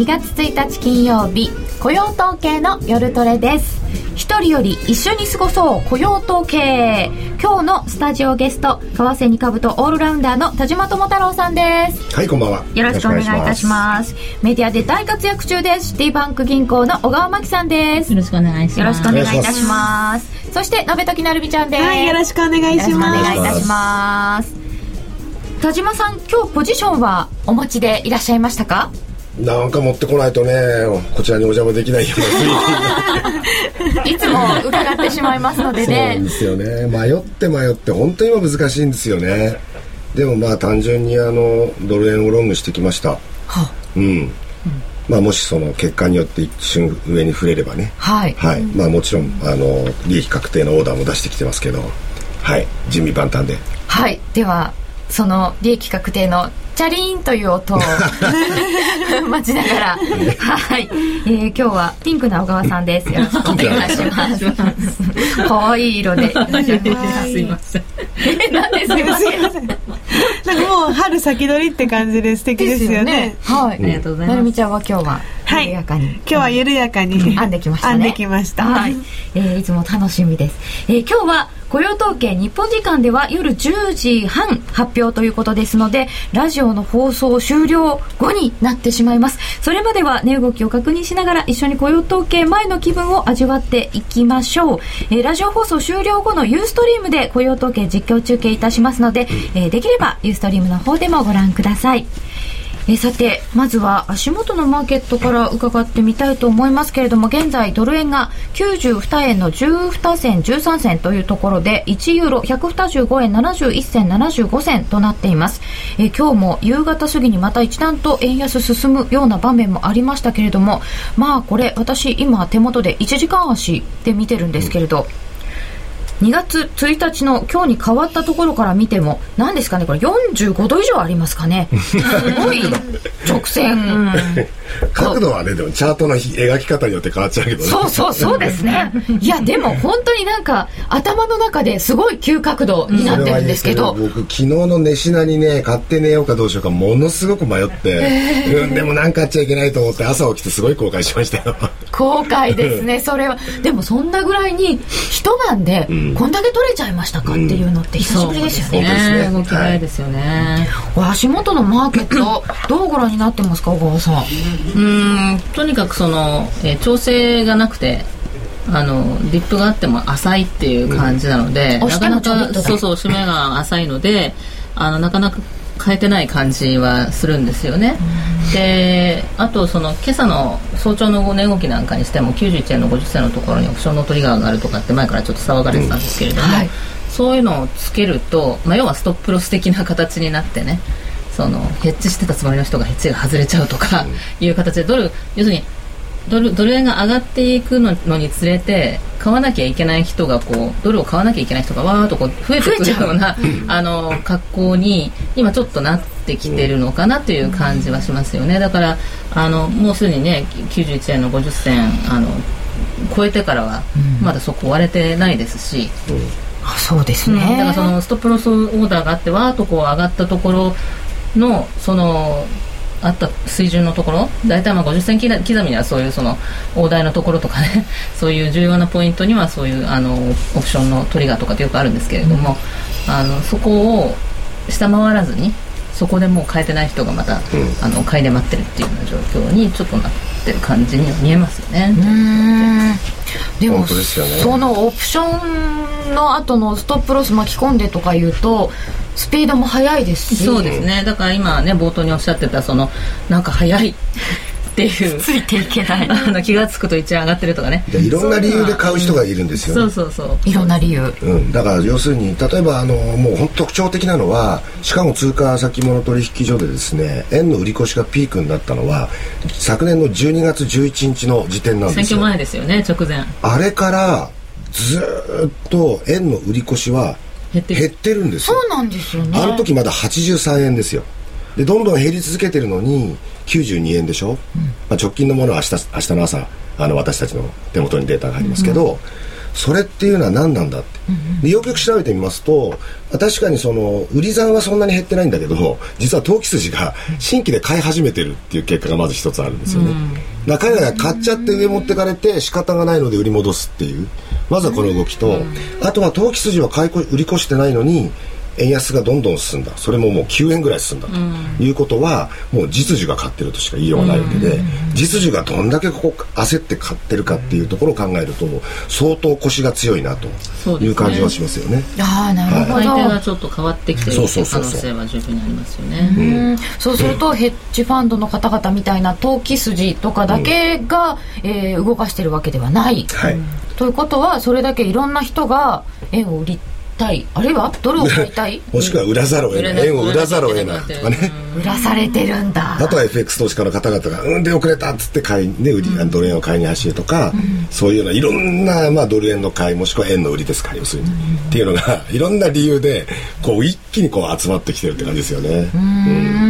2月1日金曜日雇用統計の夜トレです。一人より一緒に過ごそう雇用統計。今日のスタジオゲスト為替に株とオールラウンダーの田島智太郎さんです。はいこんばんは。よろしくお願いいたします。メディアで大活躍中です。シティバンク銀行の小川真紀さんです。よろしくお願いします。よろしくお願いいたします。そして鍋時なるみちゃんです。はいよろしくお願いします。お願いいたします。田島さん今日ポジションはお持ちでいらっしゃいましたか？なんか持ってこないとねこちらにお邪魔できないような。いつも伺ってしまいますのでね。そうですよね。迷って迷って本当に今難しいんですよね。でもまあ単純にあのドル円をロングしてきました、はうん、うん、まあ、もしその結果によって一瞬上に触れればね。はい、はい。まあ、もちろんあの利益確定のオーダーも出してきてますけど。はい。準備万端で。はい。ではその利益確定のチャリーンという音を 待ちながら、はい、えー、今日はピンクな小川さんです。よろしくお願いします。可愛い色で。すいません。え、なんですいません。なんかもう春先取りって感じで素敵ですよね。はい。ありがとうございます。なるみちゃんは今日は。はい、緩やかに今日は緩やかに編んできましたね編んできましたはい、えー、いつも楽しみです、えー、今日は雇用統計日本時間では夜10時半発表ということですのでラジオの放送終了後になってしまいます。それまでは値動きを確認しながら一緒に雇用統計前の気分を味わっていきましょう、えー、ラジオ放送終了後のユーストリームで雇用統計実況中継いたしますので、えー、できればユーストリームの方でもご覧ください。えさてまずは足元のマーケットから伺ってみたいと思いますけれども現在ドル円が92円の12銭13銭というところで1ユーロ125円71銭75銭となっています。え今日も夕方過ぎにまた一段と円安進むような場面もありましたけれどもまあこれ私今手元で1時間足で見てるんですけれど、うん2月1日の今日に変わったところから見ても何ですかねこれ45度以上ありますかね。すごい直線、角度はねでもチャートの描き方によって変わっちゃうけどね。そうそうそうですね。いやでも本当になんか頭の中ですごい急角度になってるんですけど、僕昨日の寝品にね買って寝ようかどうしようかものすごく迷って、えー、うん、でも何かあっちゃいけないと思って朝起きてすごい後悔しましたよ。後悔ですね それは。でもそんなぐらいに一晩で、うん。こんだけ取れちゃいましたかっていうのって久しぶりですよね。うん、ね。動き早いですよね。はい、足元のマーケットどうご覧になってますか小川さん。うんとにかくその、えー、調整がなくて。あのリップがあっても浅いっていう感じなので、うん、なかなかそうそう締めが浅いのであのなかなか変えてない感じはするんですよね。であとその今朝の早朝の値動きなんかにしても91円の50銭のところにオプションのトリガーがあるとかって前からちょっと騒がれてたんですけれども、うんはい、そういうのをつけると、まあ、要はストップロス的な形になってねそのヘッジしてたつもりの人がヘッジが外れちゃうとかいう形でドル要するにドルドル円が上がっていくのにつれて買わなきゃいけない人がこうドルを買わなきゃいけない人がわーっとこう増えてくるような あの格好に今ちょっとなってきてるのかなという感じはしますよね。だからあのもうすでにね91円の50銭あの超えてからはまだそこ割れてないですし。あそうですね、だからそのストップロスオーダーがあってわーっとこう上がったところのそのあった水準のところ？大体まあ50銭刻みにはそういうその大台のところとかね そういう重要なポイントにはそういうあのオプションのトリガーとかってよくあるんですけれども、うん、あのそこを下回らずにそこでもう変えてない人がまた、うん、あの買いで待ってるっていうような状況にちょっとなってる感じには見えますよね。でも、ね、そのオプションの後のストップロス巻き込んでとかいうとスピードも速いですし。そうですね。だから今ね冒頭におっしゃってたそのなんか速いっていう。ついていけない。あの気が付くと1円上がってるとかね。いろんな理由で買う人がいるんですよ、ね、そうそうそう。いろんな理由、うん、だから要するに例えばあのもう本当特徴的なのはシカゴ通貨先物取引所でですね円の売り越しがピークになったのは昨年の12月11日の時点なんですよ。選挙前ですよね直前。あれからずっと円の売り越しは減ってる。んですよ。そうなんですよね。あの時まだ83円ですよでどんどん減り続けてるのに92円でしょ、うん、まあ、直近のものは明日明日の朝あの私たちの手元にデータがありますけど、うん、それっていうのは何なんだって、でよくよく調べてみますと確かにその売り算はそんなに減ってないんだけど実は投機筋が新規で買い始めてるっていう結果がまず一つあるんですよね、だから彼らが買っちゃって上持ってかれて仕方がないので売り戻すっていう。まずはこの動きと、あとは投機筋は買い売り越してないのに円安がどんどん進んだ。それももう9円ぐらい進んだということは、もう実需が買ってるとしか言いようがないわけで、実需がどんだけここ焦って買ってるかっていうところを考えると相当腰が強いなという感じはしますよね。ねああなるほど。相手がちょっと変わってきてる可能性は十分にありますよね。うん、そうすると、ヘッジファンドの方々みたいな投機筋とかだけが、うん、えー、動かしてるわけではない。はい、ということはそれだけいろんあ人が円を売りたい。あるいは？ドルを買いたい？もしくは売らざるを得ない。円を売らざるを得ないとかね売らされてるんだ。あとは FX 投資家の方々が「うんで遅れた」っつって買い、ね、売り、うん、ドル円を買いに走るとか、うん、そういうようないろんな、まあ、ドル円の買いもしくは円の売りですか要する。に、うん、っていうのが いろんな理由でこう一気にこう集まってきてるって感じですよね。うん。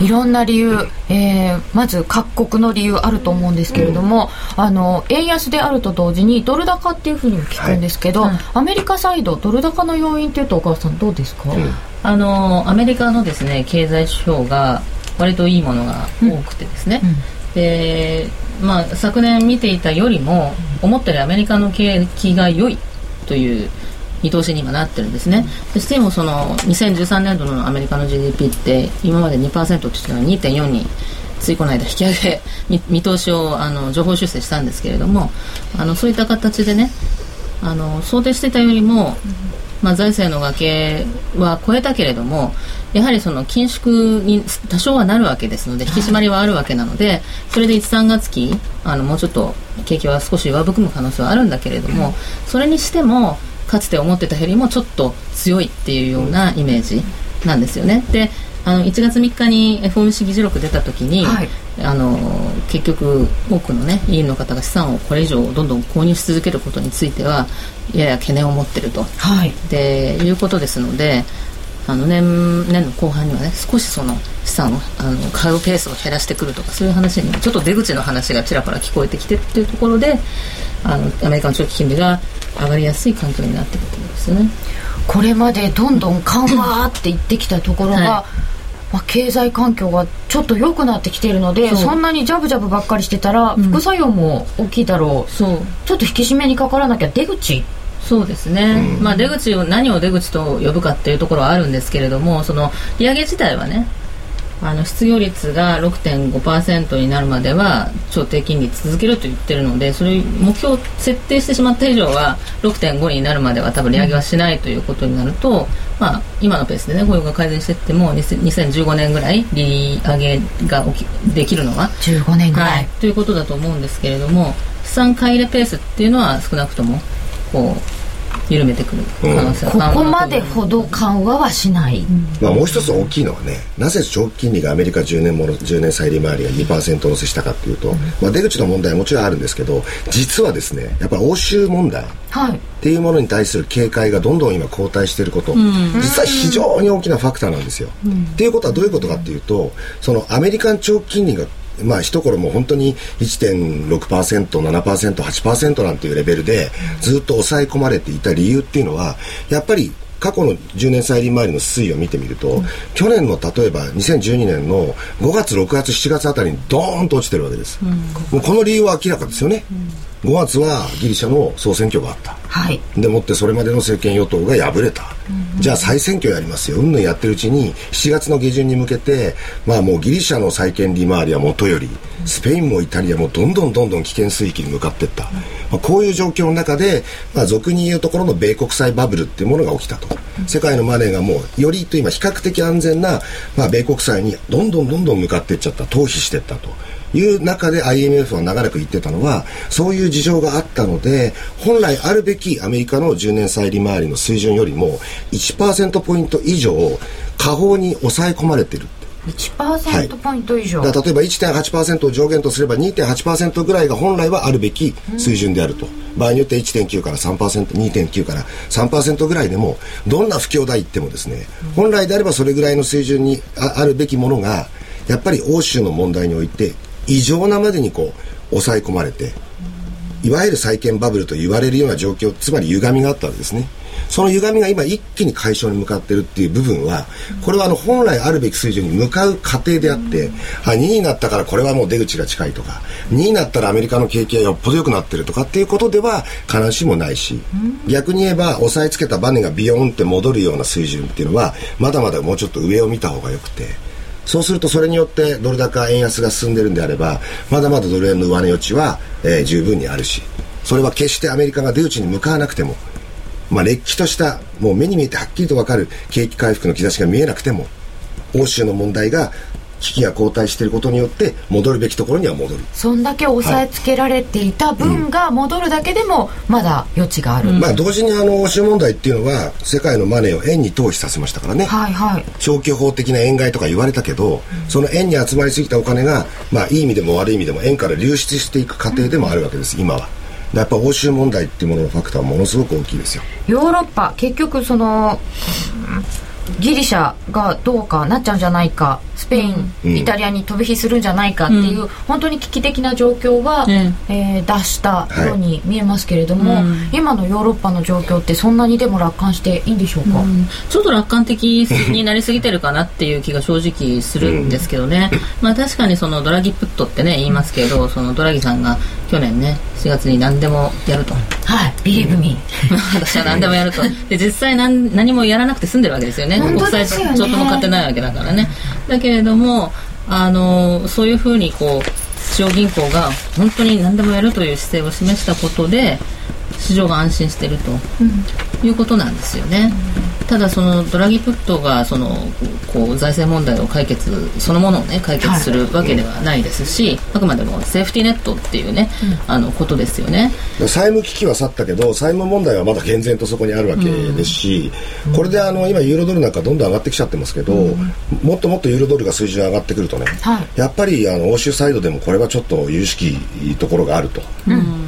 いろんな理由、えー、まず各国の理由あると思うんですけれども、あの円安であると同時にドル高っていうふうにも聞くんですけど、はい、アメリカサイドドル高の要因っていうとお母さんどうですか、うん、あのアメリカのですね経済指標が割といいものが多くてですね、うん。うん、でまあ、昨年見ていたよりも思ったよりアメリカの景気が良いという見通しに今なってるんですね、でしてもその2013年度のアメリカの GDP って今まで2%って言ってたのに2.4についこの間引き上げ 見通しをあの情報修正したんですけれどもあのそういった形でねあの想定してたよりもまあ、財政の崖は超えたけれどもやはりその緊縮に多少はなるわけですので引き締まりはあるわけなのでそれで1、3月期あのもうちょっと景気は少し上含む可能性はあるんだけれどもそれにしてもかつて思ってたよりもちょっと強いっていうようなイメージなんですよね。であの1月3日に FOMC 議事録出た時に、はい、あの結局多くの、ね、委員の方が資産をこれ以上どんどん購入し続けることについてはやや懸念を持っていると、はい、でいうことですのであの年年の後半にはね少しその資産をあの買うペースを減らしてくるとかそういう話にちょっと出口の話がちらほら聞こえてきてっていうところであのアメリカの長期金利が上がりやすい環境になってくるんですよね。これまでどんどん緩和って言ってきたところが、はいまあ、経済環境がちょっと良くなってきているのでそんなにジャブジャブばっかりしてたら、副作用も大きいだろう。そう。ちょっと引き締めにかからなきゃ出口？そうですね、うん、まあ、出口を何を出口と呼ぶかっていうところはあるんですけれどもその利上げ自体はねあの失業率が6.5%になるまでは超低金利続けると言ってるのでそれ目標設定してしまった以上は6.5になるまでは多分利上げはしないということになると、まあ、今のペースでね雇用が改善していっても2015年ぐらい利上げが起きできるのは15年ぐらい、はい、ということだと思うんですけれども資産買い入れペースっていうのは少なくともこう緩めてくる可能性は、うん、ここまでほど緩和はしない、まあ、もう一つ大きいのはねなぜ長期金利がアメリカ10年もの10年債利回りが2%乗せしたかっていうと、うん、まあ、出口の問題はもちろんあるんですけど実はですねやっぱり欧州問題っていうものに対する警戒がどんどん今後退していること、うん、実は非常に大きなファクターなんですよ。っていうことはどういうことかっていうとそのアメリカン長期金利がまあ一頃も本当に1.6%、7%、8%なんていうレベルでずっと抑え込まれていた理由っていうのはやっぱり過去の10年債利回りの推移を見てみると、うん、去年の例えば2012年の5月、6月、7月あたりにドーンと落ちてるわけです、うん、もうこの理由は明らかですよね、うん、5月はギリシャの総選挙があった、はい、でもってそれまでの政権与党が敗れた、じゃあ再選挙やりますよ。うんぬんやってるうちに7月の下旬に向けてまあもうギリシャの債権利回りはもとよりスペインもイタリアもどんどんどんどん危険水域に向かっていった、まあ、こういう状況の中で、まあ、俗に言うところの米国債バブルっていうものが起きたと。世界のマネーがもうよりと今比較的安全な、まあ、米国債にどんどんどんどん向かっていっちゃった。逃避していったと。いう中で IMF は長らく言ってたのはそういう事情があったので本来あるべきアメリカの10年債利回りの水準よりも1%ポイント以上下方に抑え込まれてる1%ポイント以上、はい、例えば1.8%を上限とすれば2.8%ぐらいが本来はあるべき水準であると、うん、場合によって1.9から 3%2.9 から3%ぐらいでもどんな不況だ言ってもですね、うん、本来であればそれぐらいの水準にあるべきものがやっぱり欧州の問題において異常なまでにこう抑え込まれていわゆる債券バブルと言われるような状況つまり歪みがあったわけですねその歪みが今一気に解消に向かっているっていう部分はこれはあの本来あるべき水準に向かう過程であってあ2位になったからこれはもう出口が近いとか2位になったらアメリカの景気がよっぽど良くなってるとかっていうことでは必ずしもないし逆に言えば押さえつけたバネがビヨンって戻るような水準っていうのはまだまだもうちょっと上を見た方がよくて。そうするとそれによってドル高円安が進んでるんであればまだまだドル円の上値余地は、えー、十分にあるしそれは決してアメリカが出口に向かわなくてもまあ、れっきとしたもう目に見えてはっきりと分かる景気回復の兆しが見えなくても欧州の問題が危機が後退していることによって戻るべきところには戻る。そんだけ抑えつけられていた分が戻るだけでもまだ余地がある、まあ、同時にあの欧州問題っていうのは世界のマネーを円に投資させましたからね、はいはい、消去法的な円買いとか言われたけど、うん、その円に集まりすぎたお金が、まあ、いい意味でも悪い意味でも円から流出していく過程でもあるわけです、今は。やっぱ欧州問題っていうもののファクターはものすごく大きいですよ。ヨーロッパ結局そのギリシャがどうかなっちゃうんじゃないかスペイン、うん、イタリアに飛び火するんじゃないかっていう、うん、本当に危機的な状況は、うん、えー、出したように見えますけれども、はい、今のヨーロッパの状況ってそんなにでも楽観していいんでしょうか、ちょっと楽観的になりすぎてるかなっていう気が正直するんですけどね、まあ確かにそのドラギプットってね言いますけどそのドラギさんが去年ね4月に何でもやると。はい。ビリーブミ 私は何でもやると。で実際何何もやらなくて済んでるわけですよね。国際ちょっとも勝てないわけだからねだけれどもあのそういうふうにこう中央銀行が本当に何でもやるという姿勢を示したことで市場が安心してると、うん、いうことなんですよね。うんただそのドラギプットがそのこう財政問題を解決そのものをね解決するわけではないですし、はい、あくまでもセーフティーネットっていうね、うん、あのことですよね。債務危機は去ったけど債務問題はまだ厳然とそこにあるわけですし、うん、これであの今ユーロドルなんかどんどん上がってきちゃってますけど、うん、もっともっとユーロドルが水準上がってくるとね、はい、やっぱりあの欧州サイドでもこれはちょっと有識ところがあると、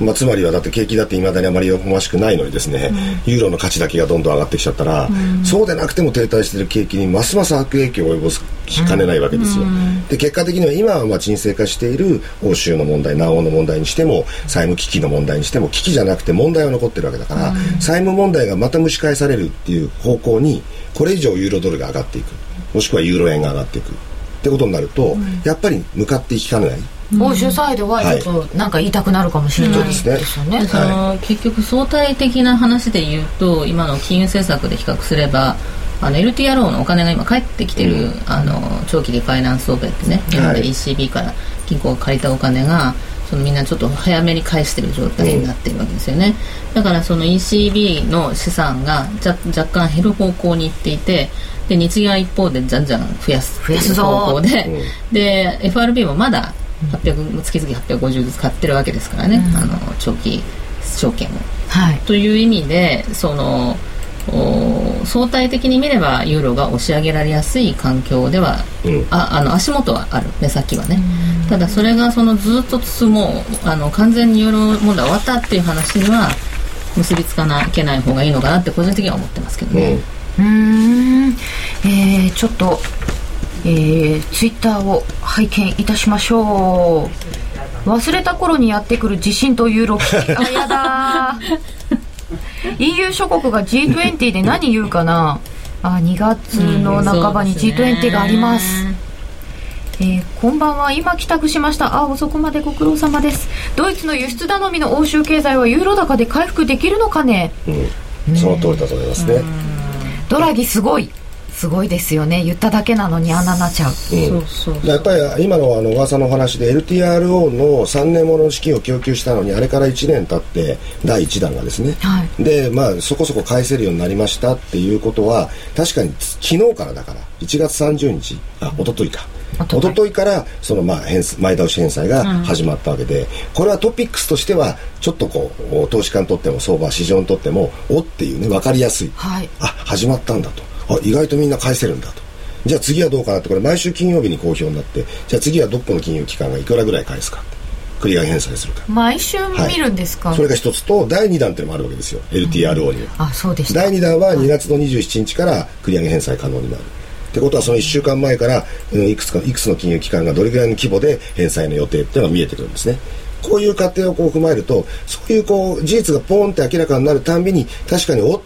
まあ、つまりはだって景気だっていまだにあまり思わしくないのにですね、ユーロの価値だけがどんどん上がってきちゃったら、そうでなくても停滞している景気にますます悪影響を及ぼしかねないわけですよ。で結果的には今はまあ沈静化している欧州の問題南欧の問題にしても債務危機の問題にしても危機じゃなくて問題は残ってるわけだから、債務問題がまた蒸し返されるっていう方向にこれ以上ユーロドルが上がっていく。もしくはユーロ円が上がっていく。ってことになると、やっぱり向かっていきかねない。欧州サイドはちょっとなんか言いたくなるかもしれないですよね。その結局相対的な話で言うと今の金融政策で比較すればあの LTRO のお金が今返ってきてる、うん、あの長期でファイナンスオペってね今まで ECB から銀行が借りたお金がそのみんなちょっと早めに返してる状態になってるわけですよね、うん、だからその ECB の資産が若干減る方向にいっていてで日銀は一方でじゃんじゃん増やす増やす方向で、うん、で FRB もまだ800月々850ずつ買ってるわけですからね、あの長期証券を、はい、という意味でその相対的に見ればユーロが押し上げられやすい環境では、うん、ああの足元はある。目先はね。ただそれがそのずっと進もうあの完全にユーロ問題終わったっていう話には結びつかなきゃない方がいいのかなって個人的には思ってますけどね。うん。えー、ちょっとえー、ツイッターを拝見いたしましょう。忘れた頃にやってくる地震と ユーロ危機あやだ EU 諸国が G20 で何言うかな。あ2月の半ばに G20 があります、えー、こんばんは今帰宅しました。あ遅くまでご苦労様です。ドイツの輸出頼みの欧州経済はユーロ高で回復できるのかね、うん、その通りだと思いますね。ドラギすごいすごいですよね。言っただけなのにあんななっちゃう、うん、そうそう。やっぱり今のあの噂の話で LTRO の3年ものの資金を供給したのにあれから1年経って第1弾がですね、はい、でまあそこそこ返せるようになりましたっていうことは確かに昨日からだから1月30日あ一昨日か。一昨日。からそのまあ返前倒し返済が始まったわけで、うん、これはトピックスとしてはちょっとこう投資家にとっても相場市場にとってもおっていうね分かりやすい、はい、あ始まったんだとあ意外とみんな返せるんだと。じゃあ次はどうかなってこれ毎週金曜日に公表になってじゃあ次はどこの金融機関がいくらぐらい返すか繰り返返済するか。毎週見るんですか、はい、それが一つと第2弾っていうのもあるわけですよ。LTRO には、うん、あそうでした。第2弾は2月の27日から繰り上げ返済可能になる。ってことはその1週間前から、うん、いくつかいくつの金融機関がどれぐらいの規模で返済の予定っていうのが見えてくるんですね。こういう過程をこう踏まえるとそういうこう事実がポーンって明らかになるたんびに確かにおっ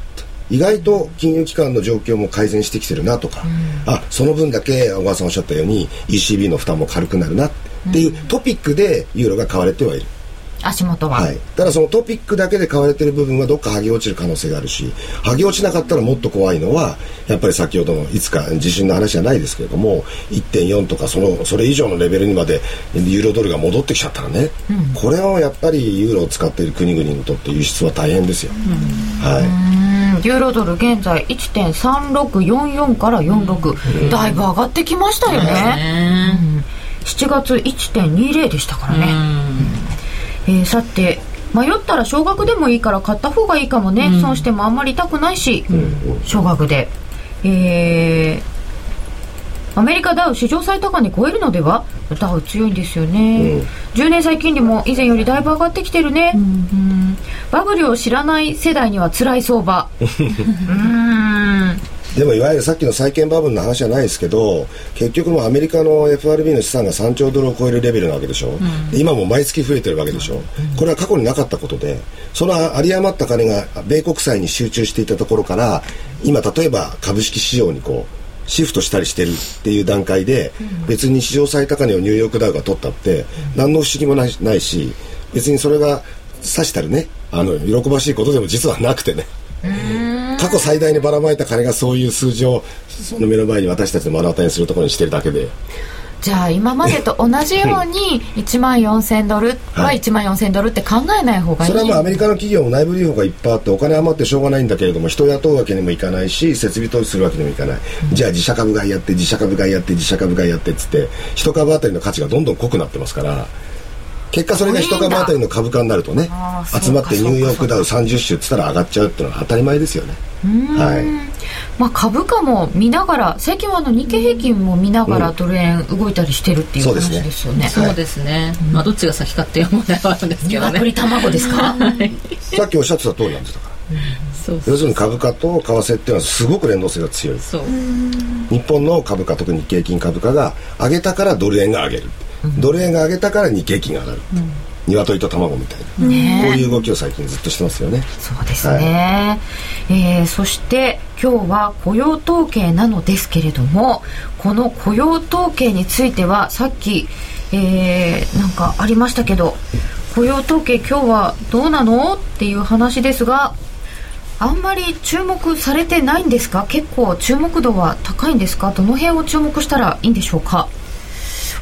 意外と金融機関の状況も改善してきてるなとか、うん、あその分だけ小川さんおっしゃったように ECB の負担も軽くなるなっていうトピックでユーロが買われてはいる。足元は、はい、ただそのトピックだけで買われてる部分はどっか剥げ落ちる可能性があるし剥げ落ちなかったらもっと怖いのはやっぱり先ほどのいつか地震の話じゃないですけれども1.4とかそのそれ以上のレベルにまでユーロドルが戻ってきちゃったらね、うん、これはやっぱりユーロを使っている国々にとって輸出は大変ですよ。はいユーロドル現在1.3644から46、だいぶ上がってきましたよね、うん、7月1.20でしたからね、えー、さて迷ったら少額でもいいから買った方がいいかもね、うん、損してもあんまり痛くないし、少額でえー、アメリカダウ史上最高値超えるのでは？ダウ強いんですよね、うん、10年債金利も以前よりだいぶ上がってきてるね、うん、バブルを知らない世代には辛い相場。うん。でもいわゆるさっきの債券バブルの話じゃないですけど結局もアメリカの FRB の資産が3兆ドルを超えるレベルなわけでしょ、うん、今も毎月増えてるわけでしょ、うん、これは過去になかったことでその有り余った金が米国債に集中していたところから今例えば株式市場にこうシフトしたりしてるっていう段階で、別に史上最高値をニューヨークダウが取ったって何の不思議もないないし別にそれが指したるねあの喜ばしいことでも実はなくてね。過去最大にばらまいた金がそういう数字をその目の前に私たちの目の当たりにするところにしてるだけで。じゃあ今までと同じように1万4000ドルは1万4000ドルって考えない方がいい、それはまあアメリカの企業も内部留保がいっぱいあってお金余ってしょうがないんだけれども人を雇うわけにもいかないし設備投資するわけにもいかない、うん、じゃあ自社株買いやって自社株買いやって自社株買いやってっつって1株当たりの価値がどんどん濃くなってますから結果それが1株当たりの株価になるとね集まってニューヨークダウ30種っつったら上がっちゃうっていうのは当たり前ですよね。はい。まあ、株価も見ながら最近はあの日経平均も見ながらドル円動いたりしてるっていう話ですよね、そうですね、まあ、どっちが先かっていう問題はあるんですけどね。鶏卵ですか、さっきおっしゃってた通りなんですから、うん、要するに株価と為替っていうのはすごく連動性が強い。日本の株価特に日経金株価が上げたからドル円が上げる、うん、ドル円が上げたから日経金が上がる、うん。鶏と卵みたいな、ね、こういう動きを最近ずっとしてますよね。そうですね、はい、えー、そして今日は雇用統計なのですけれどもこの雇用統計についてはさっき、えー、なんかありましたけど雇用統計今日はどうなのっていう話ですがあんまり注目されてないんですか？結構注目度は高いんですか？どの辺を注目したらいいんでしょうか？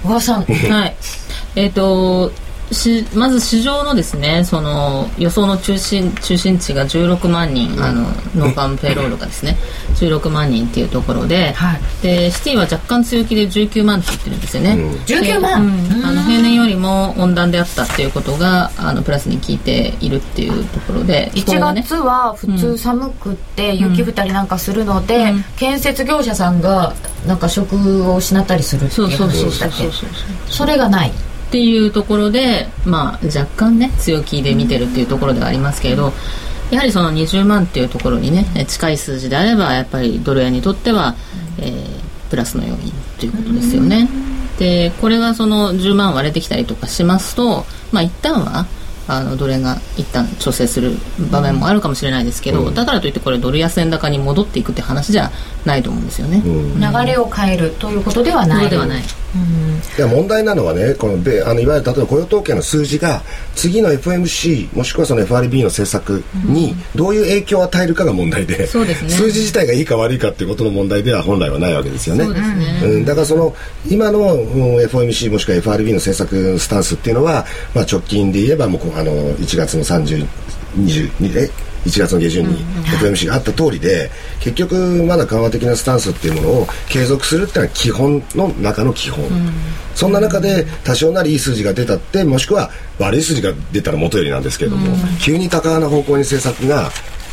小川さん はい。えっ、ー、としまず市場のですねその予想の中心中心値が16万人、あのnon-farm payroll がですね16万人っていうところではい、でシティは若干強気で19万って言ってるんですよね、うん、19万、うん、あの平年よりも温暖であったっていうことがあのプラスに効いているっていうところで1月は普通寒くって雪降ったりなんかするので、うん、建設業者さんがなんか職を失ったりするっていう話でしたっけ？それがないっていうところで、まあ、若干ね強気で見てるっていうところではありますけれどやはりその20万っていうところにね近い数字であればやっぱりドル円にとっては、えー、プラスの要因ということですよね。でこれがその10万割れてきたりとかしますと、まあ、一旦はあのドル円が一旦調整する場面もあるかもしれないですけど、うん、だからといってこれドル安円高に戻っていくって話じゃないと思うんですよね、うん、流れを変えるということではない。ではない、いや問題なのはねこの米あのいわゆる例えば雇用統計の数字が次の FMC もしくはその FRB の政策にどういう影響を与えるかが問題で、そうですね、数字自体がいいか悪いかっていうことの問題では本来はないわけですよね。そうね。うん、だからその今の、うん、FOMC もしくは FRB の政策スタンスっていうのは、まあ、直近で言えばもうあの1月の30 22え1月の下旬に FMC があった通りで、結局まだ緩和的なスタンスっていうものを継続するっていうのは基本の中の基本、そんな中で多少なりいい数字が出たってもしくは悪い数字が出たら元よりなんですけれども、急に高な方向に政策が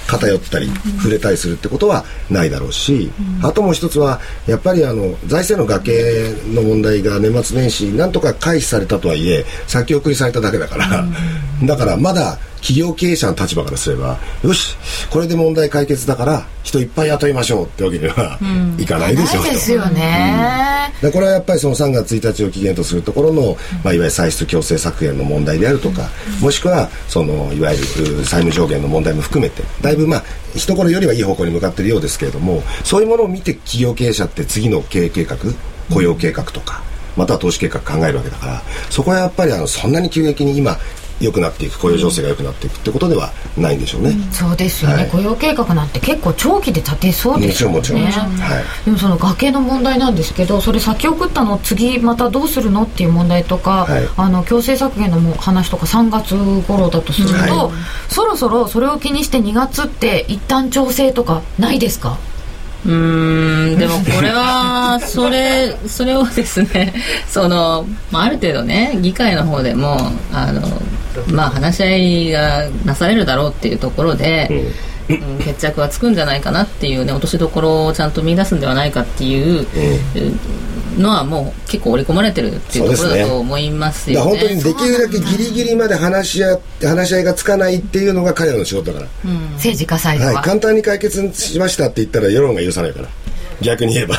偏ったり触れたりするってことはないだろうし、あともう一つはやっぱりあの財政の崖の問題が年末年始なんとか回避されたとはいえ先送りされただけだから、だからまだ企業経営者の立場からすればよしこれで問題解決だから人いっぱい雇いましょうってわけにはいかないでしょうないですよね、でこれはやっぱりその3月1日を期限とするところの、まあ、いわゆる歳出強制削減の問題であるとか、もしくはそのいわゆる債務上限の問題も含めてだいぶまあ一頃よりはいい方向に向かっているようですけれどもそういうものを見て企業経営者って次の経営計画雇用計画とか、または投資計画考えるわけだからそこはやっぱりあのそんなに急激に今良くなっていく雇用情勢が良くなっていくってことではないんでしょうね、うん、そうですよね、はい、雇用計画なんて結構長期で立てそうですよね。もちろんもちろん、はい、でもその崖の問題なんですけどそれ先送ったの次またどうするのっていう問題とか、はい、あの強制削減の話とか3月頃だとすると、はい、そろそろそれを気にして2月って一旦調整とかないですか？うんでもこれは それそれをですねその、まあ、ある程度ね議会の方でもあのまあ、話し合いがなされるだろうっていうところで、うん、決着はつくんじゃないかなっていうね落としどころをちゃんと見出すんではないかっていうのはもう結構織り込まれてるっていうところだと思いますよね。ね本当にできるだけギリギリまで話し合って話し合いがつかないっていうのが彼らの仕事だから、うん、政治家サイドは、はい、簡単に解決しましたって言ったら世論が許さないから。逆に言えば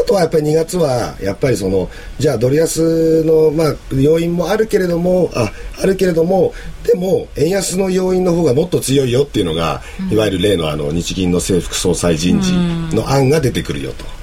あとはやっぱり2月はやっぱりそのじゃあドル安のまあ要因もあるけれどもああるけれどもでも円安の要因の方がもっと強いよっていうのが、いわゆる例のあの日銀の政府総裁人事の案が出てくるよと。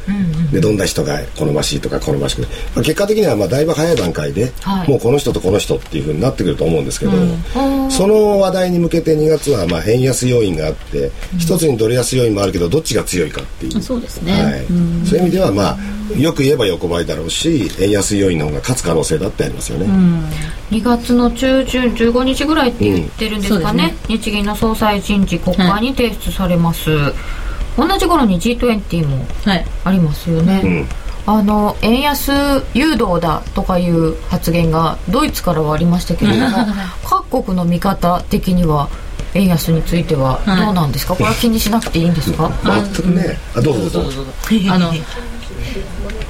でどんな人が好ましいとか好ましくない、まあ、結果的にはまあだいぶ早い段階で、はい、もうこの人とこの人っていうふうになってくると思うんですけど、うん、その話題に向けて2月はまあ円安要因があって、うん、一つにドル安要因もあるけどどっちが強いかっていう。そうですね、はい、そういう意味ではまあよく言えば横ばいだろうし円安要因の方が勝つ可能性だってありますよね、うん、2月の中旬15日ぐらいって言ってるんですかね。ね、日銀の総裁人事国会に提出されます、はい同じ頃に G20 もありますよね、はいうん。あの円安誘導だとかいう発言がドイツからはありましたけれども 各国の見方的には円安についてはどうなんですか、はい、これは気にしなくていいんですか？全くね。あどうぞどうぞ。あの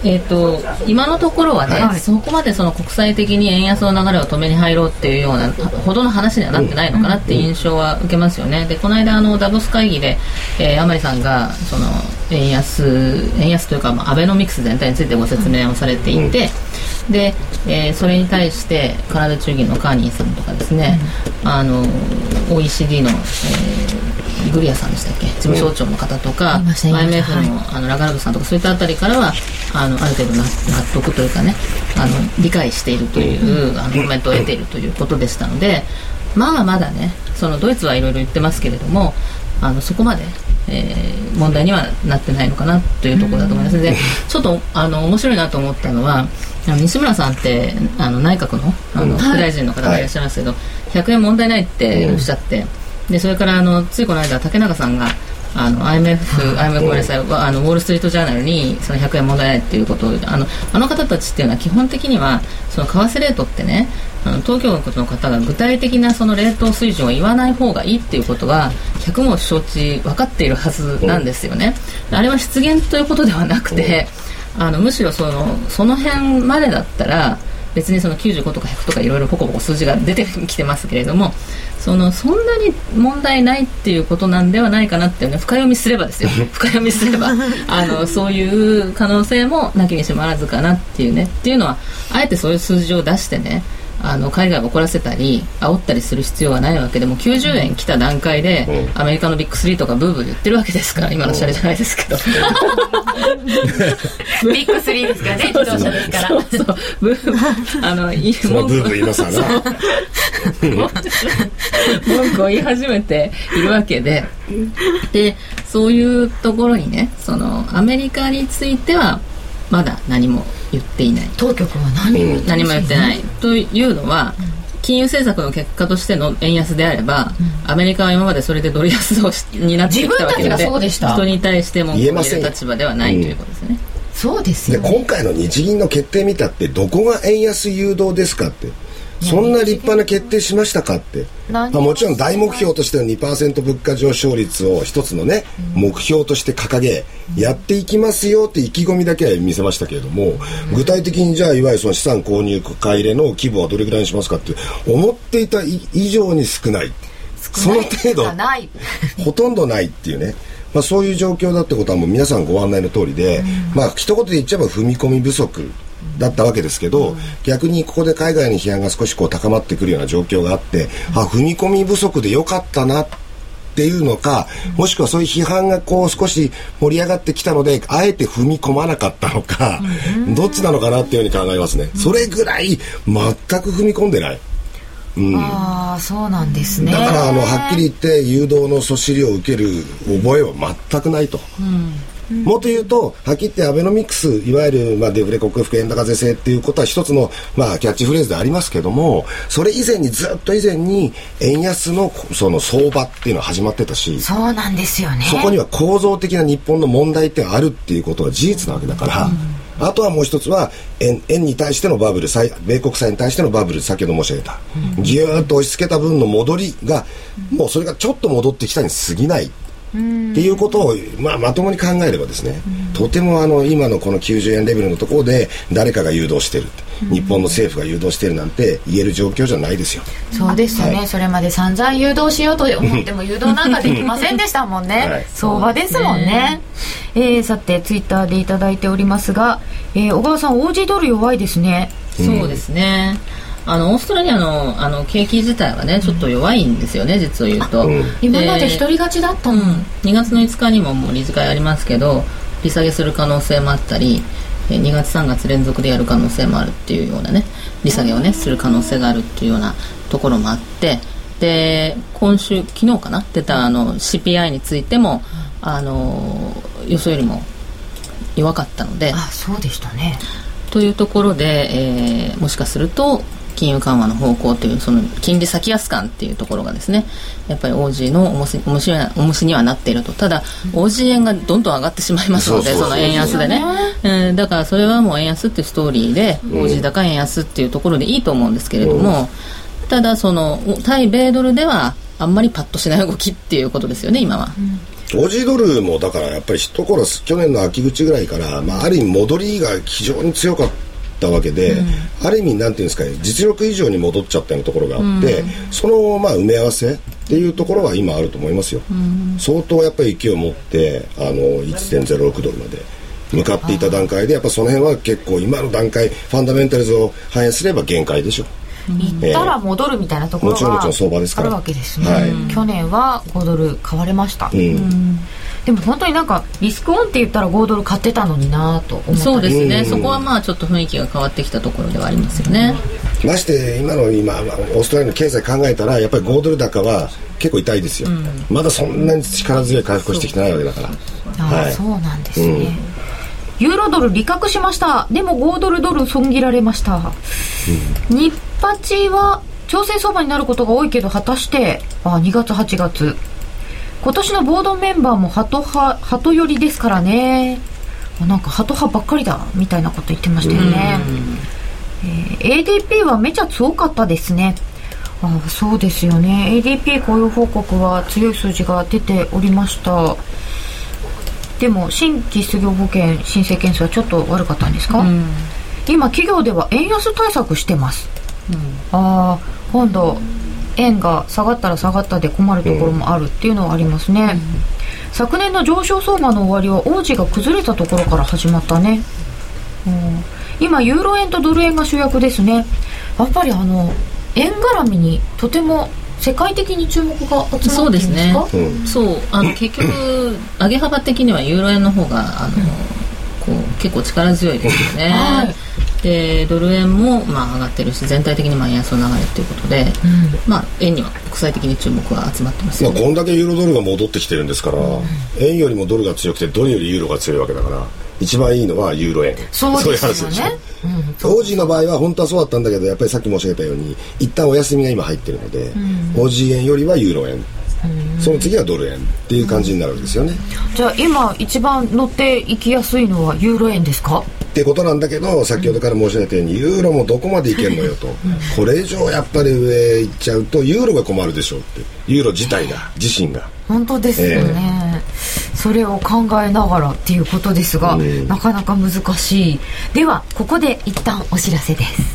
えーと、今のところはね、はい、そこまでその国際的に円安の流れを止めに入ろうっていうようなほどの話にはなってないのかなっていう印象は受けますよね。でこの間あのダボス会議で、えー、甘利さんがその円安円安というか、まあ、アベノミクス全体についてご説明をされていて、で、えー、それに対してカナダ中銀のカーニーさんとかですね、あの OECD の、えーグリアさんでしたっけ？事務総長の方とか、IMF のあのラガルドさんとかそういったあたりからはあのある程度納得というかねあの理解しているというあのコメントを得ているということでしたのでまあまだねそのドイツはいろいろ言ってますけれどもあのそこまで、えー、問題にはなってないのかなというところだと思います。のでちょっとあの面白いなと思ったのは西村さんってあの内閣のあの副大臣の方がい。らっしゃいますけど、はい、100円問題ないっておっしゃって。でそれからあのついこの間竹中さんがあの IMF、IMF ごめんなさい、あのウォール・ストリート・ジャーナルにその100円問題ないっていうことをあのあの方たちっていうのは基本的にはその為替レートってねあの東京の方が具体的なそのレート水準を言わない方がいいっていうことは100も承知分かっているはずなんですよね。あれは失言ということではなくてあのむしろそのその辺までだったら別にその95とか100とかいろいろポコポコ数字が出てきてますけれどもそのそんなに問題ないっていうことなんではないかなっていうね深読みすればですよ。深読みすれば あのそういう可能性もなきにしもあらずかなっていうね。っていうのはあえてそういう数字を出してねあの海外を怒らせたり煽ったりする必要はないわけでも90円来た段階で、アメリカのビッグ3とかブーブー言ってるわけですから今のシャレじゃないですけど。ビッグ3ですからね自動車ですから。そうそう。ブーブーあのいそブーブー言いますわな。文句を言い始めているわけで。でそういうところにねそのアメリカについてはまだ何も言っていない。当局は何も言って何も言ってない。というのは、金融政策の結果としての円安であれば、うん、アメリカは今までそれでドル安になってきたわけで人に対しても言える立場ではないということですね、うん、そうですよ、ね、今回の日銀の決定見たってどこが円安誘導ですかってそんな立派な決定しましたかって、まあ、もちろん大目標としての2%物価上昇率を一つのね、目標として掲げ、やっていきますよって意気込みだけは見せましたけれども、具体的にじゃあいわゆるその資産購入買い入れの規模はどれぐらいにしますかって思っていた以上に少ない。その程度。ほとんどないっていうね。まあ、そういう状況だってことはもう皆さんご案内の通りで、まあ一言で言っちゃえば踏み込み不足だったわけですけど、うん、逆にここで海外の批判が少しこう高まってくるような状況があって、うん、あ踏み込み不足でよかったなっていうのか、もしくはそういう批判がこう少し盛り上がってきたのであえて踏み込まなかったのか、うん、どっちなのかなっていうふうに考えますね。それぐらい全く踏み込んでない。うん、ああそうなんですね。だからあのはっきり言って誘導のそしりを受ける覚えは全くないと、うん、もっと言うと、はっきり言ってアベノミクス、いわゆる、まあ、デフレ克服円高是正っていうことは一つの、まあ、キャッチフレーズでありますけども、それ以前にずっと以前に、円安のその相場っていうのは始まってたし、そうなんですよね。そこには構造的な日本の問題ってあるっていうことは事実なわけだから、あとはもう一つは円円に対してのバブル米国債に対してのバブル先ほど申し上げた、ぎゅーっと押し付けた分の戻りがもうそれがちょっと戻ってきたに過ぎないっていうことを、まあ、まともに考えればですね、とてもあの今のこの90円レベルのところで誰かが誘導してる日本の政府が誘導してるなんて言える状況じゃないですよ。そうですよね、はい、それまで散々誘導しようと思っても誘導なんかできませんでしたもんね、はい、相場ですもんね。ね、えー、さてツイッターで頂いておりますが、えー、小川さん OG ドル弱いですね。そうですね、うんあのオーストラリアのあの景気自体はねちょっと弱いんですよね、実を言うと、今まで一人勝ちだった。の、うん、2月の5日にももう理事会ありますけど利下げする可能性もあったり2月3月連続でやる可能性もあるっていうようなね利下げをねする可能性があるっていうようなところもあって。で今週昨日かな？出たあの CPI についてもあの予想よりも弱かったので。あそうでしたね。というところで、えー、もしかすると金融緩和の方向というその金利先安感っていうところがですねやっぱり OG の重し重し重しにはなっていると。ただ、うん、OG 円がどんどん上がってしまいますのでその円安でね、えー、だからそれはもう円安っていうストーリーで、うん、OG 高円安っていうところでいいと思うんですけれども、うん、ただその対米ドルではあんまりパッとしない動きっていうことですよね今は。オジドルもだからやっぱり一頃去年の秋口ぐらいから、まあ、ある意味戻りが非常に強かったわけで、うん、ある意味なんていうんですか実力以上に戻っちゃったようなところがあって、うん、そのまあ埋め合わせっていうところは今あると思いますよ、うん、相当やっぱり勢いを持ってあの1.06ドルまで向かっていた段階でやっぱその辺は結構今の段階ファンダメンタルズを反映すれば限界でしょ行ったら戻るみたいなところがあるわけですね、はい、去年は5ドル買われました、うん。でも本当になんかリスクオンって言ったら5ドル買ってたのになと思ってそうですね、そこはまあちょっと雰囲気が変わってきたところではありますよね、まして今の今オーストラリアの経済考えたらやっぱり5ドル高は結構痛いですよ、うん、まだそんなに力強い回復してきてないわけだから。あ、はい、そうなんですね、うん。ユーロドル利確しました。でも5ドルドル損切られました、うん、日八は調整相場になることが多いけど果たしてあ2月8月。今年のボードメンバーもハト派ハト寄りですからね。なんかハト派ばっかりだみたいなこと言ってましたよね、えー、ADP はめちゃ強かったですね。あそうですよね。ADP 雇用報告は強い数字が出ておりました。でも新規失業保険申請件数はちょっと悪かったんですか、うん、今企業では円安対策してます、うん、ああ今度円が下がったら下がったで困るところもあるっていうのはありますね、うん、昨年の上昇相場の終わりは王子が崩れたところから始まったね、うん、今ユーロ円とドル円が主役ですね。やっぱりあの円絡みにとても世界的に注目が集まってそうですね、そう。あの結局上げ幅的にはユーロ円の方があの、こう結構力強いですよね、はい。でドル円もまあ上がってるし全体的にまあ円安の流れということで、うん、まあ、円には国際的に注目は集まってます、ね、まあ、こんだけユーロドルが戻ってきてるんですから、うん、円よりもドルが強くてドルよりユーロが強いわけだから一番いいのはユーロ円。そういう話でしょ、うん、オージーの場合は本当はそうだったんだけどやっぱりさっき申し上げたように一旦お休みが今入ってるので、うん、オージー円よりはユーロ円その次はドル円っていう感じになるんですよね、じゃあ今一番乗っていきやすいのはユーロ円ですか？っていうことなんだけど先ほどから申し上げたようにユーロもどこまでいけるのよと、これ以上やっぱり上行っちゃうとユーロが困るでしょうって。ユーロ自体が自身が。本当ですよね、えー、それを考えながらっていうことですが、なかなか難しい。ではここで一旦お知らせです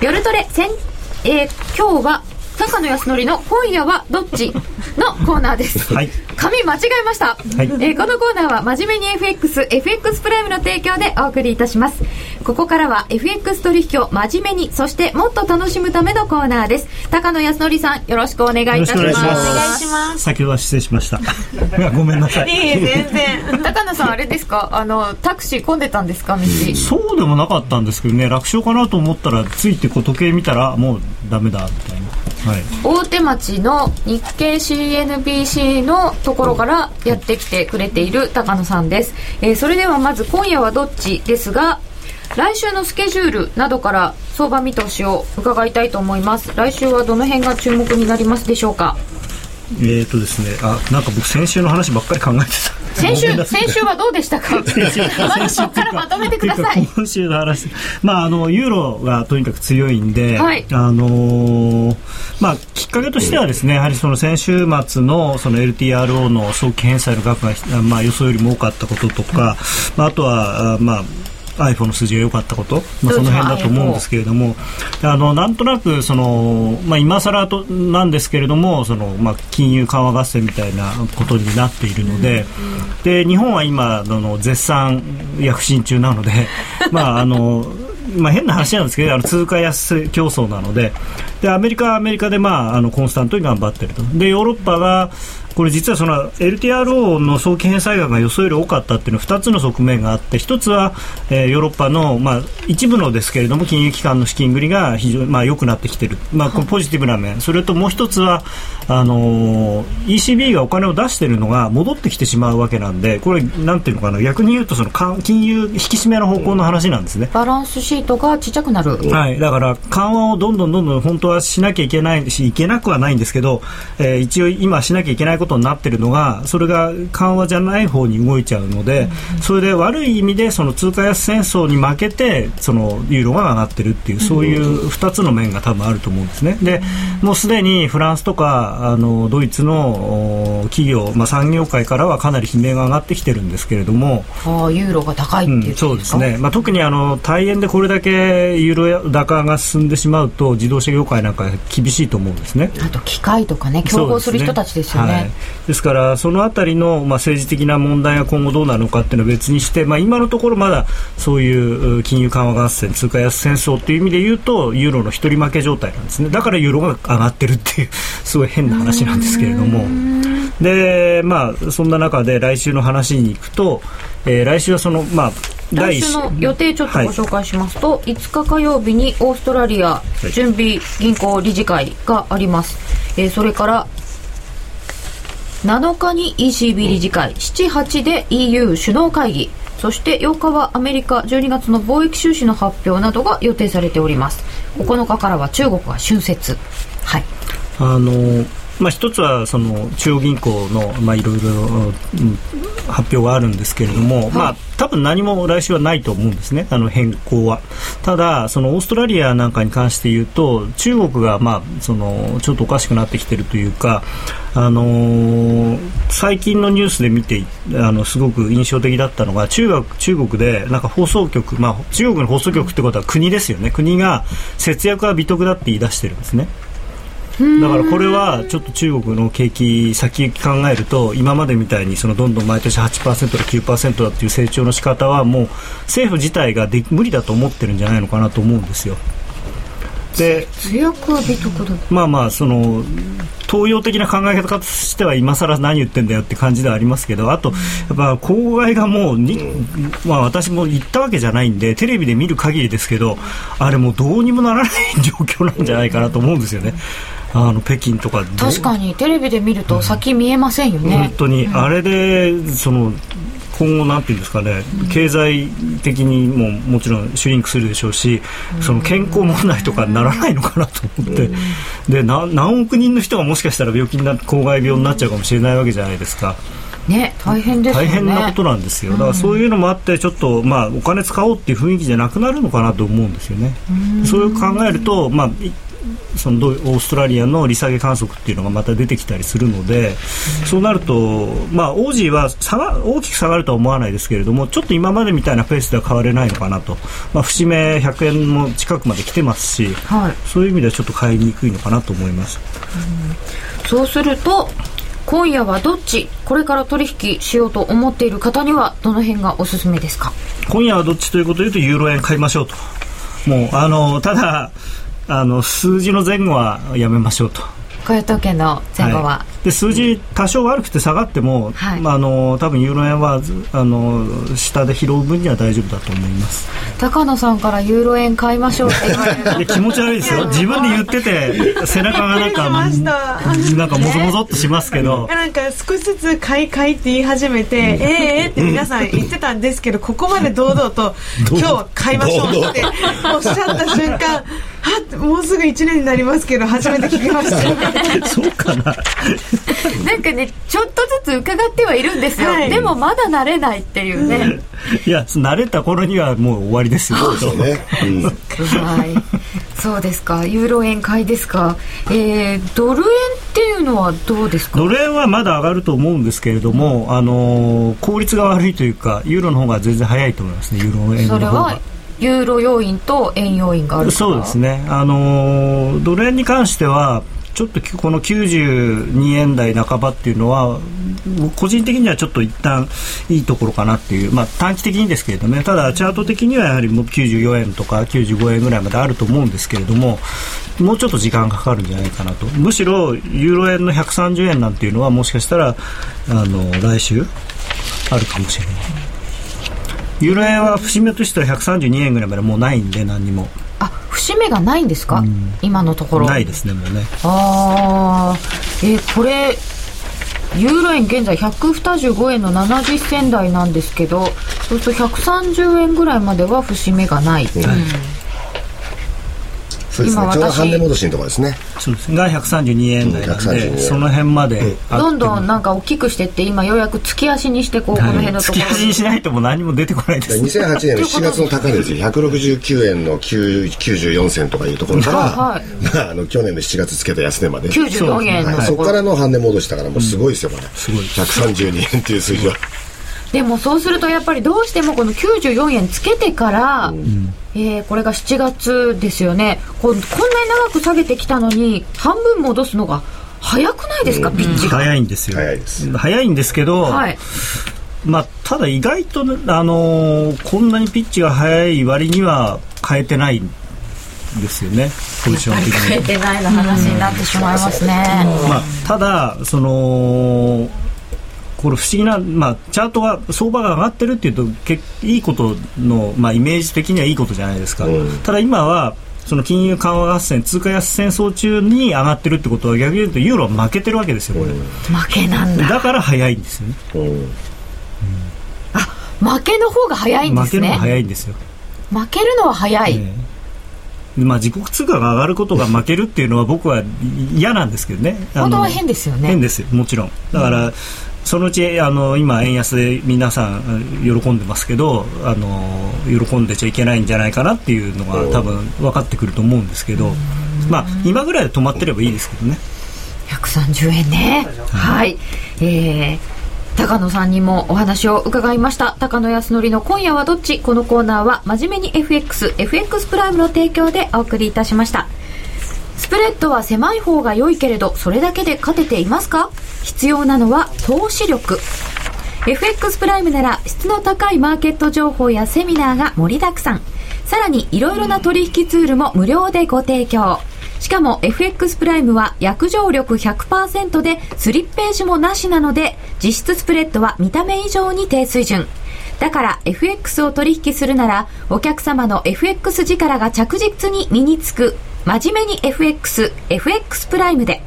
夜トレせん、えー、今日は高野康則の「今夜はどっち?」のコーナーです、はい、紙間違えました、はい、えー、このコーナーは真面目に FXFX プライムの提供でお送りいたします。ここからは FX 取引を真面目にそしてもっと楽しむためのコーナーです。高野康則さんよろしくお願いいたします。お願いします。先ほどは失礼しました。ごめんなさい。いい全然。高野さんあれですか？あのタクシー混んでたんですか？道そうでもなかったんですけどね。楽勝かなと思ったらついてこう時計見たらもうダメだみたいなはい、大手町の日経 CNBC のところからやってきてくれている高野さんです、えー、それではまず今夜はどっちですが来週のスケジュールなどから相場見通しを伺いたいと思います。来週はどの辺が注目になりますでしょうか？えっ、ー、とですね。あなんか僕先週の話ばっかり考えてた先週、先週はどうでしたか？まずそこからまとめてください。今週の話。まあ、あの、ユーロがとにかく強いんで、はい、あのー、まあ、きっかけとしてはですね、やはりその先週末のその LTRO の早期返済の額が、まあ、予想よりも多かったこととか、まあ、あとは、まあ、iPhone の数字が良かったこと、まあ、その辺だと思うんですけれども、あのなんとなくその、まあ、今更となんですけれどもその、まあ、金融緩和合戦みたいなことになっているので,、で日本は今の絶賛躍進中なので、まああのまあ、変な話なんですけどあの通貨安競争なので。でアメリカはアメリカで、まあ、あのコンスタントに頑張っていると。でヨーロッパがこれ実はその LTRO の早期返済額が予想より多かったっていうのは2つの側面があって1つは、えー、ヨーロッパの、まあ、一部のですけれども金融機関の資金繰りが非常に、まあ、良くなってきている、まあ、このポジティブな面。それともう1つはあのー、ECB がお金を出しているのが戻ってきてしまうわけなんでこれなんていうのかな。逆に言うとその金融引き締めの方向の話なんですね。バランスシートがちっちゃくなる、はい、だから緩和をどんどんどんどん本当はしなきゃいけないしいけなくはないんですけど、えー、一応今しなきゃいけないことになっているのがそれが緩和じゃない方に動いちゃうので、うん、それで悪い意味でその通貨安戦争に負けてそのユーロが上がってるっていうそういう2つの面が多分あると思うんですね。でもうすでにフランスとかあのドイツの企業、まあ、産業界からはかなり悲鳴が上がってきてるんですけれどもあユーロが高いっていう、うん、そうですね、まあ、特にあの大円でこれだけユーロ高が進んでしまうと自動車業界なんか厳しいと思うんですね。あと機械とかね競合する人たちですよね。です、からそのあたりの、まあ、政治的な問題が今後どうなるのかっていうのは別にして、まあ、今のところまだそういう金融緩和合戦通貨安戦争っていう意味で言うとユーロの一人負け状態なんですね。だからユーロが上がってるっていう すごい変な話なんですけれども。でまあそんな中で来週の話に行くと、えー、来週はそのまあ来週の予定ちょっとご紹介しますと、はい、5日火曜日にオーストラリア準備銀行理事会があります、えー、それから7日に ECB 理事会、7、8で EU 首脳会議、そして8日はアメリカ12月の貿易収支の発表などが予定されております。9日からは中国が春節。はい。あのまあ、一つはその中央銀行の、まあ、いろいろ、発表があるんですけれども、はい、まあ、多分何も来週はないと思うんですね、あの変更は。ただ、そのオーストラリアなんかに関して言うと、中国が、まあ、そのちょっとおかしくなってきているというか、あのー、最近のニュースで見てあのすごく印象的だったのが中国中国でなんか放送局、まあ、中国の放送局ってことは国ですよね国が節約は美徳だって言い出してるんですね。だからこれはちょっと中国の景気先行き考えると今までみたいにそのどんどん毎年8%と9%だっていう成長の仕方はもう政府自体がで無理だと思ってるんじゃないのかなと思うんですよ。でまあまあその東洋的な考え方としては今更何言ってんだよって感じではありますけどあとやっぱ公害がもうに、まあ、私も行ったわけじゃないんでテレビで見る限りですけどあれもうどうにもならない状況なんじゃないかなと思うんですよね。あの北京とか確かにテレビで見ると先見えませんよね、本当に、あれでその今後、なんていうんですかね、経済的にももちろんシュリンクするでしょうし、その健康問題とかにならないのかなと思って、で何億人の人がもしかしたら病気にな公害病になっちゃうかもしれないわけじゃないですか。ね、大変です、ね、大変なことなんですよ、だからそういうのもあって、ちょっと、まあ、お金使おうっていう雰囲気じゃなくなるのかなと思うんですよね。うそう考えると、まあ、そのオーストラリアの利下げ観測っていうのがまた出てきたりするので、そうなると、まあ、オージーは下が大きく下がるとは思わないですけれども、ちょっと今までみたいなペースでは変われないのかなと、まあ、節目100円も近くまで来てますし、はい、そういう意味ではちょっと買いにくいのかなと思います。うそうすると今夜はどっちこれから取引しようと思っている方にはどの辺がおすすめですか？今夜はどっちということでいうとユーロ円買いましょうと。もうあのただあの数字の前後はやめましょうと。雇用統計の前後は、はい、で数字多少悪くて下がっても、はい、まあ、あの多分ユーロ円はあの下で拾う分には大丈夫だと思います。高野さんからユーロ円買いましょうって言われる。気持ち悪いですよ。自分で言ってて背中がなんか なんかもぞもぞっとしますけど。なんか少しずつ買い買いって言い始めて、ええー、って皆さん言ってたんですけどここまで堂々と今日買いましょうっておっしゃった瞬間はもうすぐ1年になりますけど初めて聞きました。そうかな。なんかねちょっとずつ伺ってはいるんですよ、はい、でもまだ慣れないっていうね、いや慣れた頃にはもう終わりですよ。そうですね、う。ん、はい。そうですか。ユーロ円買いですか。えー、ドル円っていうのはどうですか？ドル円はまだ上がると思うんですけれども、あのー、効率が悪いというかユーロの方が全然早いと思いますね。ユーロ円の方がユーロ要因と円要因があるそうですね、あのドル円に関してはちょっとこの92円台半ばっていうのは個人的にはちょっと一旦いいところかなっていう、まあ、短期的にですけれどね。ただチャート的にはやはりもう94円とか95円ぐらいまであると思うんですけれどももうちょっと時間かかるんじゃないかなと。むしろユーロ円の130円なんていうのはもしかしたらあの来週あるかもしれない。ユーロ円は節目としては132円ぐらいまでもうないんで何にも。あ節目がないんですか、うん、今のところ。ないですねもうね。ああえー、これユーロ円現在125円の70銭台なんですけどそうすると130円ぐらいまでは節目がない、う。んそうですね。ちょうど半値戻しのところですね。そうです。が132円台なんで、うん、その辺まで、うん、どんどんなんか大きくしてって今ようやく月足にしてこう、この辺のところ。月足にしないともう何も出てこないです。2008年の7月の高値ですよ。169円の94銭とかいうところから、はい、まあ、あの去年の7月つけた安値まで。94円の、はい、そこからの半値戻したからもうすごいですよまだ、すごい。132円っていう数字は。でもそうするとやっぱりどうしてもこの94円つけてから、うん、えー、これが7月ですよね。ここんなに長く下げてきたのに半分戻すのが早くないですか、うん、ピッチが。早いんですよ。早いです。早いんですけど、はい、まあ、ただ意外と、あのー、こんなにピッチが速い割には変えてないですよね。ポジション的に。変えてないの話になってしまいますね、まあ、ただそのこれ不思議な、まあ、チャートが相場が上がってるっていうとけいいことの、まあ、イメージ的にはいいことじゃないですか、うん、ただ今はその金融緩和合戦通貨安戦争中に上がってるってことは逆に言うとユーロは負けてるわけですよこれ、うん、負けなんだ。だから早いんですよ。ね、うん、あ負けの方が早いんですね。負けの方が早いんですよ。負けるのは早い、えーまあ、自国通貨が上がることが負けるっていうのは僕は嫌なんですけどね。本当は変ですよね。変ですよ。もちろん。だから、うんそのうちあの今、円安で皆さん喜んでますけどあの喜んでちゃいけないんじゃないかなっていうのが多分分かってくると思うんですけど、まあ、今ぐらいで止まってればいいですけどね。130円ね、はい、えー、高野さんにもお話を伺いました。高野康則の今夜はどっち？このコーナーは真面目に FXFX プライムの提供でお送りいたしましたスプレッドは狭い方が良いけれどそれだけで勝てていますか？必要なのは投資力。FX プライムなら質の高いマーケット情報やセミナーが盛りだくさん。さらにいろいろな取引ツールも無料でご提供。しかも FX プライムは約定力100%でスリッページもなしなので実質スプレッドは見た目以上に低水準。だから FX を取引するならお客様の FX 力が着実に身につく。真面目に FX、FX プライムで。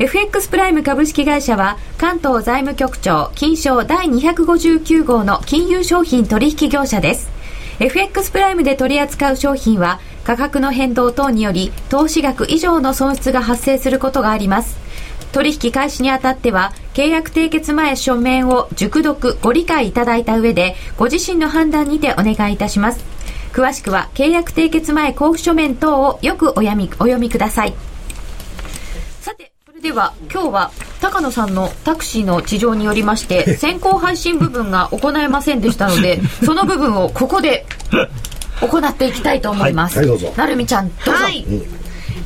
FX プライム株式会社は関東財務局長金賞第259号の金融商品取引業者です。FX プライムで取り扱う商品は価格の変動等により投資額以上の損失が発生することがあります。取引開始にあたっては契約締結前書面を熟読ご理解いただいた上でご自身の判断にてお願いいたします。詳しくは契約締結前交付書面等をよくお読みお読みください。さてそれでは今日は高野さんのタクシーの事情によりまして先行配信部分が行えませんでしたので その部分をここで行っていきたいと思います。はい、はい、なるみちゃん、どうぞ。はい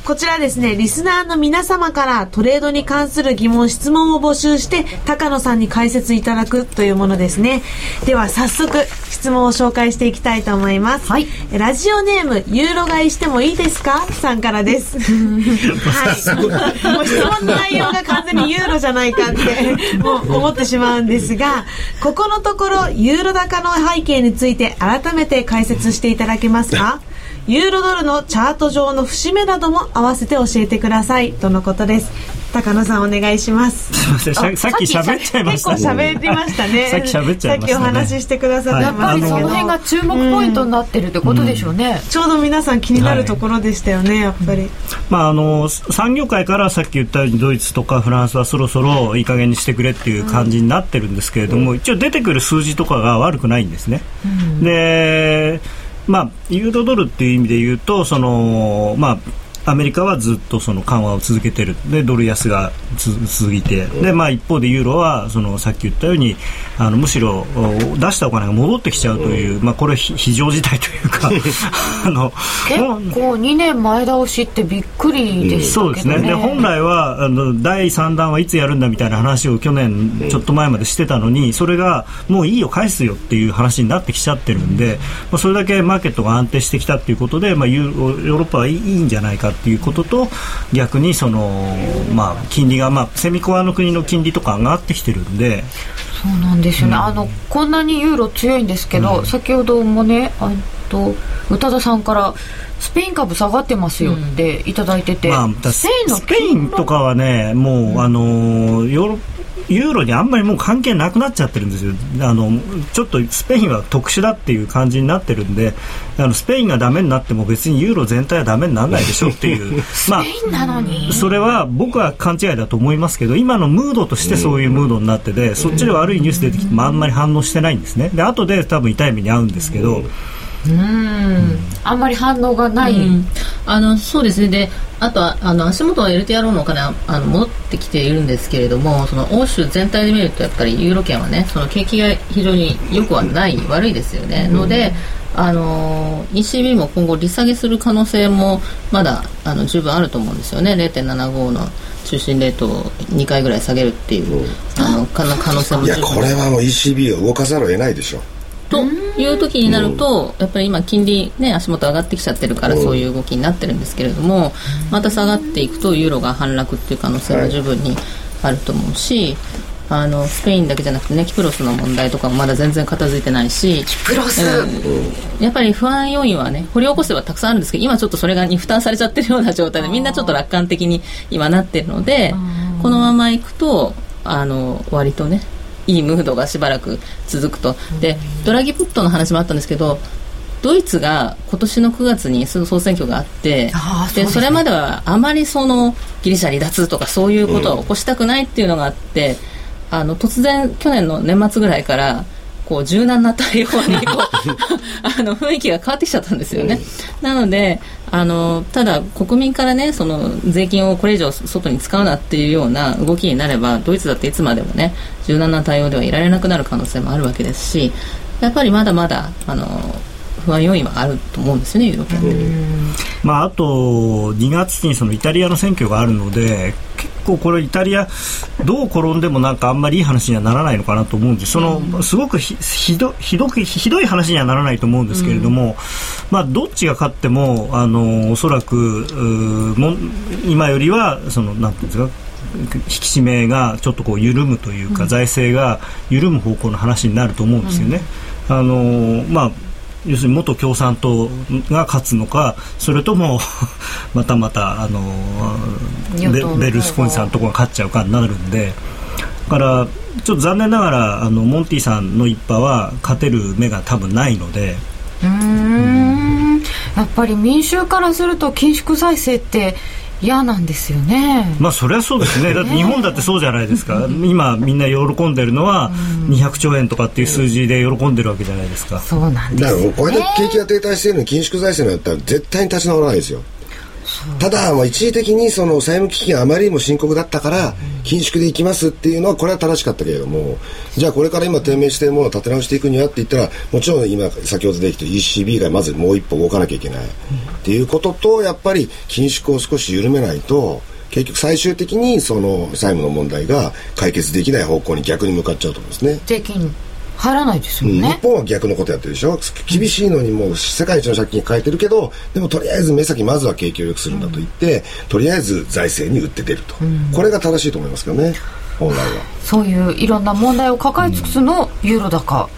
こちらですね、リスナーの皆様からトレードに関する疑問、質問を募集して、高野さんに解説いただくというものですね。では、早速、質問を紹介していきたいと思います。はい。ラジオネーム、ユーロ買いしてもいいですか？さんからです。はい。もう質問の内容が完全にユーロじゃないかって、もう思ってしまうんですが、ここのところ、ユーロ高の背景について改めて解説していただけますか？ユーロドルのチャート上の節目なども合わせて教えてください。とのことです。高野さんお願いします。すみません。さっき喋っちゃいました、ね、結構喋りましたね。さっき喋っちゃいました、ね、さっきお話ししてくださってましたけど、はい、その辺が注目ポイントになってるってことでしょうね、うん。うん、ちょうど皆さん気になるところでしたよね、はい、やっぱり。まああの産業界からさっき言ったようにドイツとかフランスはそろそろいい加減にしてくれっていう感じになってるんですけれども、うん、一応出てくる数字とかが悪くないんですね、でまあ、ユーロドルっていう意味で言うとその、まあ、アメリカはずっとその緩和を続けてる。でドル安が続いて。で、まあ、一方でユーロはそのさっき言ったようにあのむしろ出したお金が戻ってきちゃうという、まあ、これ非常事態というか あの結構2年前倒しってびっくりでした、ね、そうですね。で本来はあの第3弾はいつやるんだみたいな話を去年ちょっと前までしてたのにそれがもういいよ返すよっていう話になってきちゃってるんで、まあ、それだけマーケットが安定してきたということで、まあ、ヨーロッパはいいんじゃないかっていうことと逆にその、まあ、金利が、まあ、セミコアの国の金利とか上がってきてるんで。そうなんですよね、うん、あのこんなにユーロ強いんですけど、うん、先ほどもねあと宇多田さんからスペイン株下がってますよっていただいてて、まあ、スペインとかはねもう、あのヨーロッユーロにあんまりもう関係なくなっちゃってるんですよ。あのちょっとスペインは特殊だっていう感じになってるんであのスペインがダメになっても別にユーロ全体はダメにならないでしょっていう。まあそれは僕は勘違いだと思いますけど今のムードとしてそういうムードになっててそっちで悪いニュース出てきてもあんまり反応してないんですね。で後で多分痛い目に遭うんですけど。うん。あんまり反応がない、うん、あのそうですね。であとはあの足元は LTRO のお金はあの戻ってきているんですけれどもその欧州全体で見るとやっぱりユーロ圏はねその景気が非常に良くはない悪いですよね、のであの ECB も今後利下げする可能性もまだあの十分あると思うんですよね。0.75の中心レートを2回ぐらい下げるっていう、うん、あの可能性もいやこれはもう ECB を動かざるを得ないでしょという時になると、やっぱり今金利ね足元上がってきちゃってるからそういう動きになってるんですけれども、また下がっていくとユーロが反落っていう可能性は十分にあると思うし、あのスペインだけじゃなくてねキプロスの問題とかもまだ全然片付いてないしキプロス、やっぱり不安要因はね掘り起こせばたくさんあるんですけど今ちょっとそれがに負担されちゃってるような状態でみんなちょっと楽観的に今なってるのでこのままいくとあの割とねいいムードがしばらく続くとでドラギプットの話もあったんですけどドイツが今年の9月に総選挙があってで、ね、それまではあまりそのギリシャ離脱とかそういうことを起こしたくないっていうのがあって、うん、あの突然去年の年末ぐらいからこう柔軟な対応にこう あの雰囲気が変わってきちゃったんですよね。なのであのただ国民からねその税金をこれ以上外に使うなっていうような動きになればドイツだっていつまでもね柔軟な対応ではいられなくなる可能性もあるわけですしやっぱりまだまだあの不安要因はあると思うんですよね、ユーロ圏まあ、あと2月にそのイタリアの選挙があるので結構これイタリアどう転んでもなんかあんまりいい話にはならないのかなと思うんです。そのすごくひどひどひどい話にはならないと思うんですけれども、うん、まあ、どっちが勝ってもあのおそらくも今よりはそのなんていうんですか引き締めがちょっとこう緩むというか、うん、財政が緩む方向の話になると思うんですよね。うん、あのまあ要するに元共産党が勝つのかそれとも またまたあのベルスコーニさんのところが勝っちゃうかになるんで。だからちょっと残念ながらあのモンティさんの一派は勝てる目が多分ないので。うん。やっぱり民衆からすると緊縮財政って嫌なんですよね。まあそりゃそうですね。だって日本だってそうじゃないですか。今みんな喜んでるのは200兆円とかっていう数字で喜んでるわけじゃないですか。そうなんです、ね、だからこれだけ景気が停滞してるのに緊縮財政のやったら絶対に立ち直らないですよただ、まあ、一時的にその債務危機があまりにも深刻だったから緊縮でいきますっていうのはこれは正しかったけれどもじゃあこれから今低迷しているものを立て直していくにはって言ったらもちろん今先ほどできて ECB がまずもう一歩動かなきゃいけないっていうこととやっぱり緊縮を少し緩めないと結局最終的にその債務の問題が解決できない方向に逆に向かっちゃうと思うんですね。入らないですよね、うん、日本は逆のことやってるでしょ？厳しいのにもう世界一の借金変えてるけどでもとりあえず目先まずは景気を良くするんだと言って、うん、とりあえず財政に打って出ると、うん、これが正しいと思いますけどね本来は。そういういろんな問題を抱えつつのユーロ高、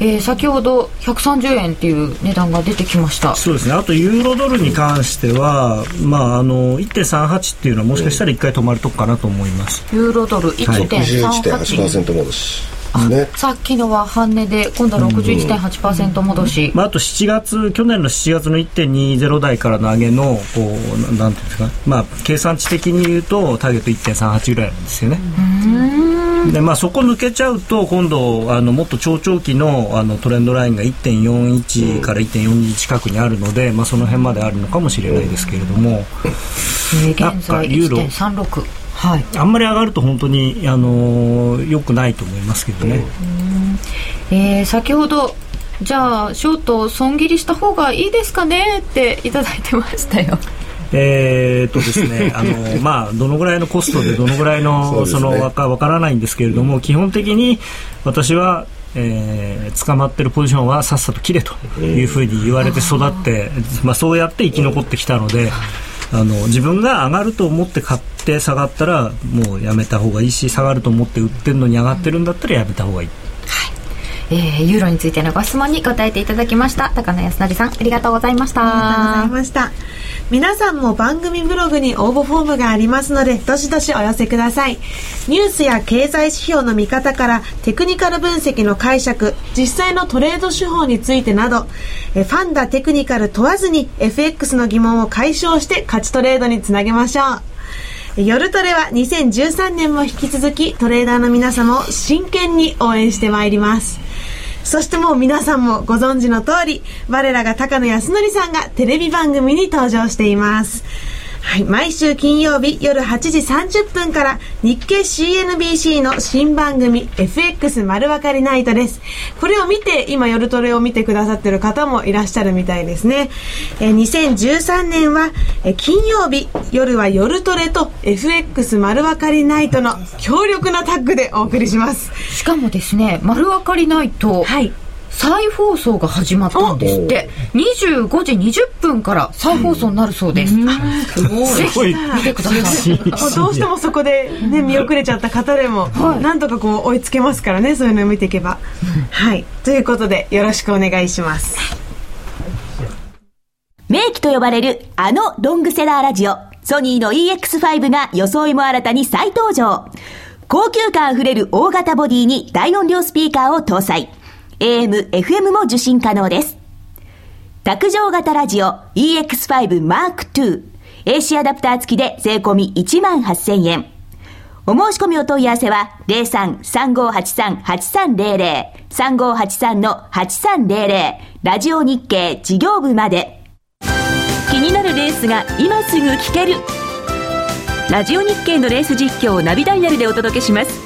えー、先ほど130円っていう値段が出てきました。そうですね。あとユーロドルに関しては、まあ、あの1.38っていうのはもしかしたら1回止まるとこかなと思います、ユーロドル1.38、はい、61.8%戻しね、さっきのは半値で今度は61.8%戻し、まあ、あと7月去年の7月の1.20台からの上げのこうなんていうんですか、まあ、計算値的に言うとターゲット1.38ぐらいなんですよね。でまあ、そこ抜けちゃうと今度あのもっと長長期のあのトレンドラインが1.41から1.42近くにあるので、まあ、その辺まであるのかもしれないですけれども、えー、現在1.36はい、あんまり上がると本当にあの良くないと思いますけどね。えー、先ほどじゃあショート損切りした方がいいですかね？っていただいてましたよ。えー、っとですね、あの、まあ、どのぐらいのコストでどのぐらいの、その、わか、わからないんですけれども、基本的に私は、えー、捕まってるポジションはさっさと切れというふうに言われて育って、まあ、そうやって生き残ってきたので、あの自分が上がると思って買って下がったらもうやめた方がいいし下がると思って売ってるのに上がってるんだったらやめた方がいい。えー、ユーロについてのご質問に答えていただきました。高野康成さんありがとうございました。ありがとうございました。皆さんも番組ブログに応募フォームがありますのでどしどしお寄せください。ニュースや経済指標の見方からテクニカル分析の解釈実際のトレード手法についてなどえファンダテクニカル問わずに FX の疑問を解消して勝ちトレードにつなげましょう。夜トレは2013年も引き続きトレーダーの皆様を真剣に応援してまいりますそしてもう皆さんもご存知の通り、我らが高野康則さんがテレビ番組に登場しています。はい、毎週金曜日夜8時30分から日経 CNBC の新番組 FX 丸分かりナイトです。これを見て今夜トレを見てくださってる方もいらっしゃるみたいですね。え2013年はえ金曜日夜は夜トレと FX 丸分かりナイトの強力なタッグでお送りします。しかもですね、丸分かりナイト。はい。再放送が始まったんですって。25時20分から再放送になるそうです、うん、すごい。見てください。どうしてもそこで、ね、見遅れちゃった方でも、はい、なんとかこう追いつけますからねそういうのを見ていけば、うん、はい。ということでよろしくお願いします。名機と呼ばれるあのロングセラーラジオソニーの EX5 が装いも新たに再登場。高級感あふれる大型ボディに大音量スピーカーを搭載 AM、FM も受信可能です。卓上型ラジオ EX5 Mark2 AC アダプター付きで税込1万8000円。お申し込みお問い合わせは03-3583-8300 3583-8300ラジオ日経事業部まで。気になるレースが今すぐ聞ける。ラジオ日経のレース実況をナビダイヤルでお届けします。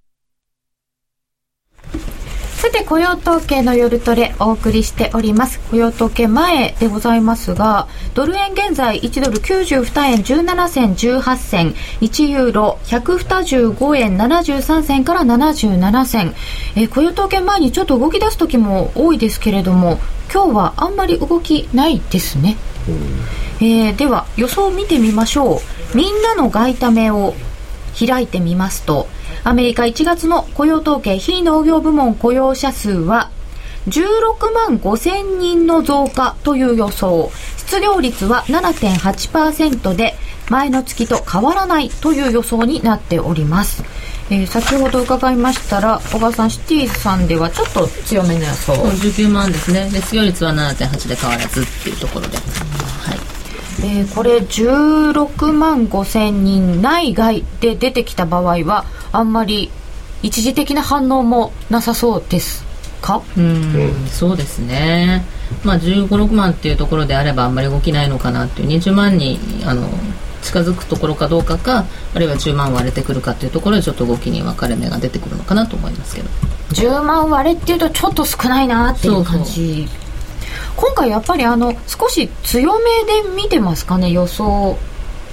さて、雇用統計の夜トレお送りしております。雇用統計前でございますが、ドル円現在1ドル92円17銭18銭、1ユーロ125円73銭から77銭。えー、雇用統計前にちょっと動き出す時も多いですけれども、今日はあんまり動きないですね。えー、では予想を見てみましょう。みんなの外為を開いてみますと、アメリカ1月の雇用統計非農業部門雇用者数は16万5000人の増加という予想。失業率は7.8%で前の月と変わらないという予想になっております、えー、先ほど伺いましたら小川さんシティさんではちょっと強めの予想。19万ですね。で失業率は7.8で変わらずっていうところで。はい。えー、これ16万5千人内外で出てきた場合はあんまり一時的な反応もなさそうですか？うんそうですね。まあ1 5 6万っていうところであればあんまり動きないのかなっていう20万にあの近づくところかどうかかあるいは10万割れてくるかっていうところでちょっと動きに分かれ目が出てくるのかなと思いますけど。10万割れっていうとちょっと少ないなっていう感じ今回やっぱりあの少し強めで見てますかね？予想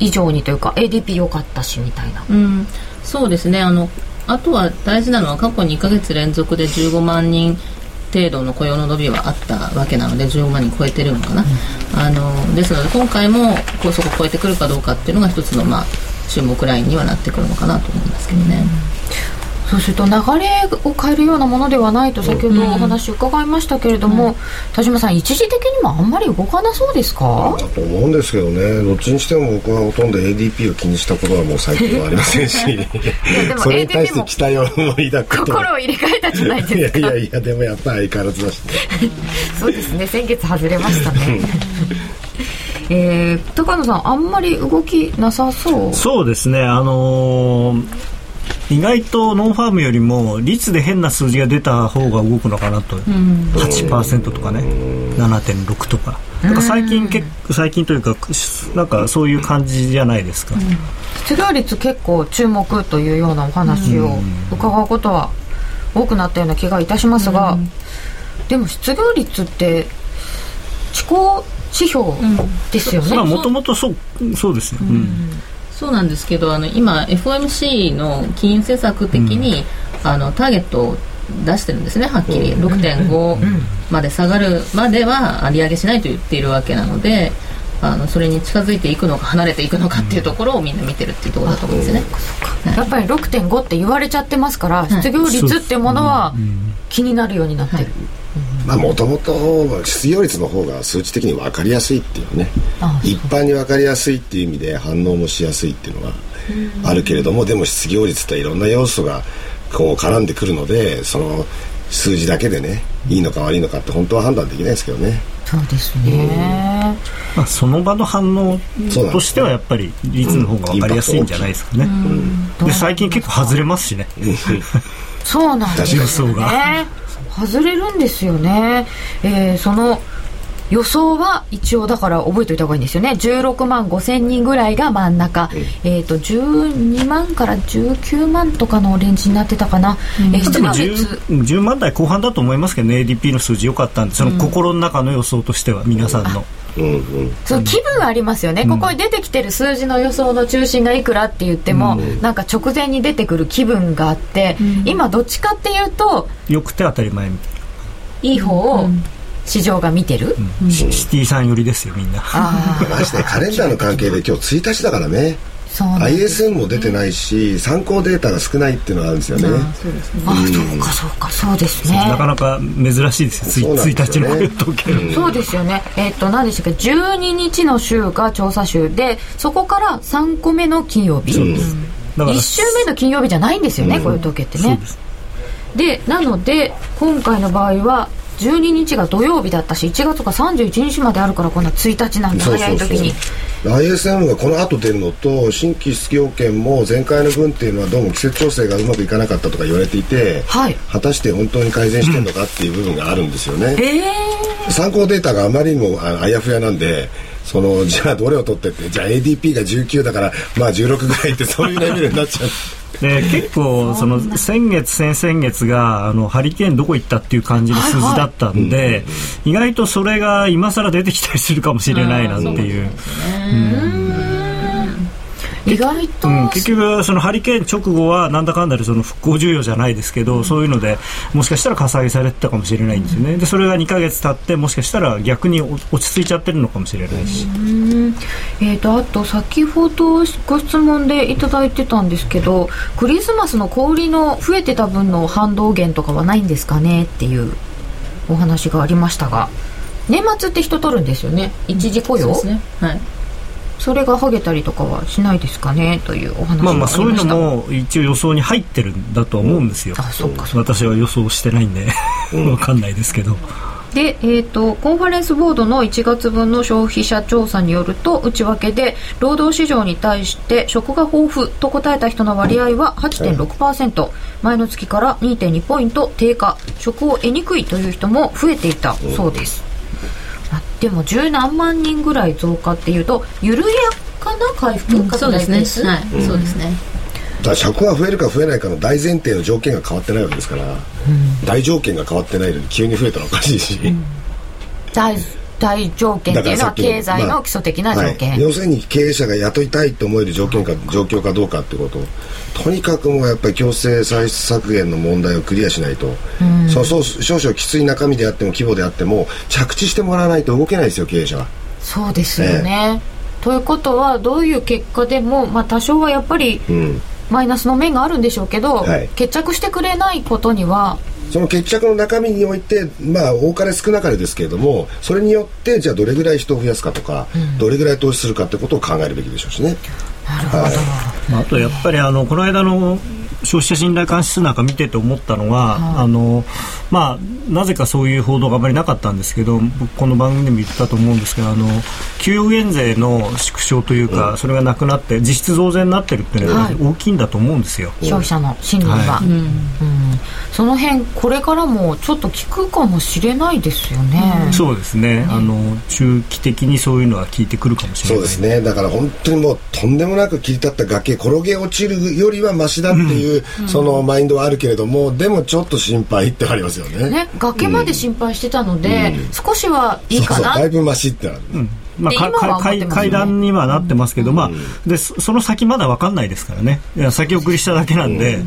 以上にというか ADP 良かったしみたいな、うん、そうですね。あのあとは大事なのは過去2か月連続で15万人程度の雇用の伸びはあったわけなので15万人超えてるのかな、うん、あのですので今回もこそこ超えてくるかどうかっていうのが一つの、まあ、注目ラインにはなってくるのかなと思いますけどね。うんそうすると流れを変えるようなものではないと先ほどお話伺いましたけれども、うん、田島さん一時的にもあんまり動かなそうですか？だと思うんですけどね。どっちにしても僕はほとんど ADP を気にしたことはもう最近はありませんし。それに対して期待を抱くと心を入れ替えたじゃないですか。いやいやいやでもやっぱり相変わらずだし、ね、そうですね先月外れましたね。えー、高野さんあんまり動きなさそう？そうですね。あのー意外とノンファームよりも率で変な数字が出た方が動くのかなと、うん、8%とかね。7.6とか。なんか最近結構最近というかなんかそういう感じじゃないですか、うん、失業率結構注目というようなお話を伺うことは多くなったような気がいたしますが、うん、でも失業率って地高指標ですよね、もともとそうそうですよ、うんそうなんですけどあの今 FOMC の金融政策的に、うん、あのターゲットを出してるんですねはっきり、うん、6.5まで下がるまでは利上げしないと言っているわけなのであのそれに近づいていくのか離れていくのかっていうところをみんな見てるっていうところだと思うんですね、うん、やっぱり6.5って言われちゃってますから失業率っていうものは気になるようになってる、はいまあもともと失業率の方が数値的に分かりやすいっていうね。一般に分かりやすいっていう意味で反応もしやすいっていうのがあるけれどもでも失業率っていろんな要素がこう絡んでくるのでその数字だけでねいいのか悪いのかって本当は判断できないですけどね。そうですね、まあ、その場の反応としてはやっぱり率の方が分かりやすいんじゃないですかね、で最近結構外れますしね。そうなんですよね外れるんですよね、えー、その予想は一応だから覚えておいた方がいいんですよね。16万5千人ぐらいが真ん中、えーと、12万から19万とかのレンジになってたかな、うん、えー、失業率 10, 10, 万台後半だと思いますけどね。ADP の数字良かったんでその心の中の予想としては皆さんの。うんうん、そう気分ありますよね、うん、ここに出てきてる数字の予想の中心がいくらって言っても、うん、なんか直前に出てくる気分があって、うん、今どっちかっていうとよくて当たり前みたいな。いい方を市場が見てる、シティさん寄りですよみんな。ましてカレンダーの関係で今日1日だからね ISM も出てないし参考データが少ないっていうのがあるんですよね。そうですね。あ、そうかそうか。そうですね。なかなか珍しいですよ。1日の雇用統計そうですよね。えっ、と何でしたっけ？12日の週が調査週でそこから3個目の金曜日、うん、1週目の金曜日じゃないんですよね、雇用統計ってね。でなので今回の場合は12日が土曜日だったし1月が31日まであるからこんな1日なんで早い時に。ISM がこの後出るのと新規失業権も前回の分っていうのはどうも季節調整がうまくいかなかったとか言われていて、はい、果たして本当に改善してるのかっていう部分があるんですよね、えー、参考データがあまりにもあやふやなんでそのじゃあどれを取ってってじゃあ ADP が19だからまあ16ぐらいってそういうレベルになっちゃうで結構その先月先々月があのハリケーンどこ行ったっていう感じの数字だったんで、意外とそれが今更出てきたりするかもしれないなんていう。意外と、うん、結局そのハリケーン直後はなんだかんだでその復興需要じゃないですけど、うん、そういうのでもしかしたらかさ上げされてたかもしれないんですよね。でそれが2か月経ってもしかしたら逆に落ち着いちゃってるのかもしれないし。えーと、あと先ほどご質問でいただいてたんですけどクリスマスの小売りの増えてた分の反動減とかはないんですかねっていうお話がありましたが年末って人取るんですよね。一時雇用、うん、そうですね。はいそれが剥げたりとかはしないですかねというお話まあまあそういうのも一応予想に入ってるんだと思うんですよ、うん、あそうか。私は予想してないんで。分かんないですけど。で、えーと、コンファレンスボードの1月分の消費者調査によると内訳で労働市場に対して職が豊富と答えた人の割合は8.6%前の月から2.2ポイント低下。職を得にくいという人も増えていたそうです、でも十何万人ぐらい増加っていうと緩やかな回復方そうですね。はい、うん、そうですね。だ車が増えるか増えないかの大前提の条件が変わってないわけですから、うん、大条件が変わってないのに急に増えたらおかしいし、うん、大大条件っていうのは経済の基礎的な条件、まあはい、要するに経営者が雇いたいと思える条件か状況かどうかってこと。とにかくもうやっぱり強制歳出削減の問題をクリアしないと、うん、そうそう少々きつい中身であっても規模であっても着地してもらわないと動けないですよ経営者は。そうですよね、ということはどういう結果でも、まあ、多少はやっぱり、マイナスの面があるんでしょうけど、はい、決着してくれないことにはその決着の中身においてまあ多かれ少なかれですけれどもそれによってじゃあどれぐらい人を増やすかとか、うん、どれぐらい投資するかってことを考えるべきでしょうしね。なるほど、はい。まあ、あとやっぱりあのこの間の消費者信頼監視数なんか見てて思ったのは、はい、あのまあ、なぜかそういう報道があまりなかったんですけど僕この番組でも言ったと思うんですけどあの給与減税の縮小というか、うん、それがなくなって実質増税になってるっていうのは大きいんだと思うんですよ、消費者の心理は、はい。うん。うん、その辺これからもちょっと効くかもしれないですよね、そうですね、ね、あの中期的にそういうのは効いてくるかもしれない。そうですね。だから本当にもうとんでもなく切り立った崖転げ落ちるよりはましだっていう、そのマインドはあるけれども、でもちょっと心配ってありますよね。ね崖まで心配してたので、少しはいいかな。そうそうだいぶましってなる、まあ、階階段にはなってますけど、まあ、でその先まだ分かんないですからね。いや先送りしただけなんで。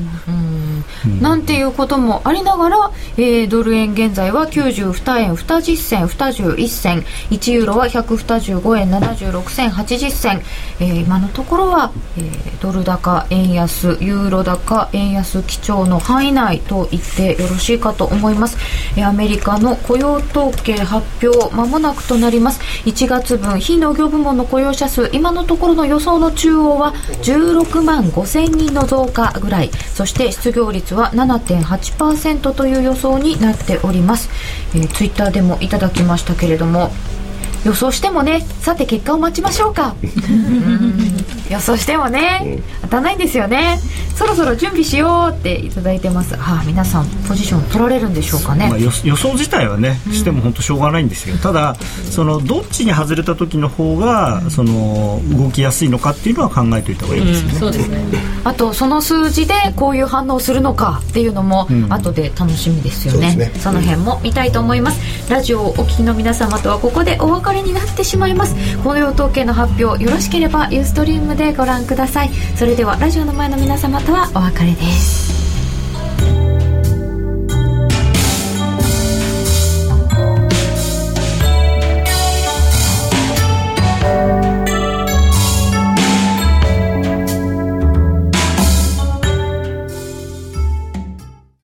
なんていうこともありながら、えー、ドル円現在は92円20銭21銭1ユーロは125円76銭80銭、えー、今のところは、えー、ドル高円安ユーロ高円安基調の範囲内と言ってよろしいかと思います、えー、アメリカの雇用統計発表まもなくとなります。1月分非農業部門の雇用者数今のところの予想の中央は16万5000人の増加ぐらい。そして失業率は7.8%という予想になっております、えー、ツイッターでもいただきましたけれども予想してもねさて結果を待ちましょうか。予想してもね当たらないんですよね。そろそろ準備しようっていただいてます。はあ皆さんポジション取られるんでしょうかね、まあ、予想自体はねしても本当しょうがないんですよ、うん、ただそのどっちに外れた時の方がその動きやすいのかっていうのは考えておいた方がいいですよね、うん、そうですね。あとその数字でこういう反応するのかっていうのも後で楽しみですよね。うんそね、その辺も見たいと思います。ラジオをお聞きの皆様とはここでお別れれになってしまいます。この用統計の発表よろしければユーストリームでご覧ください。それではラジオの前の皆様とはお別れです。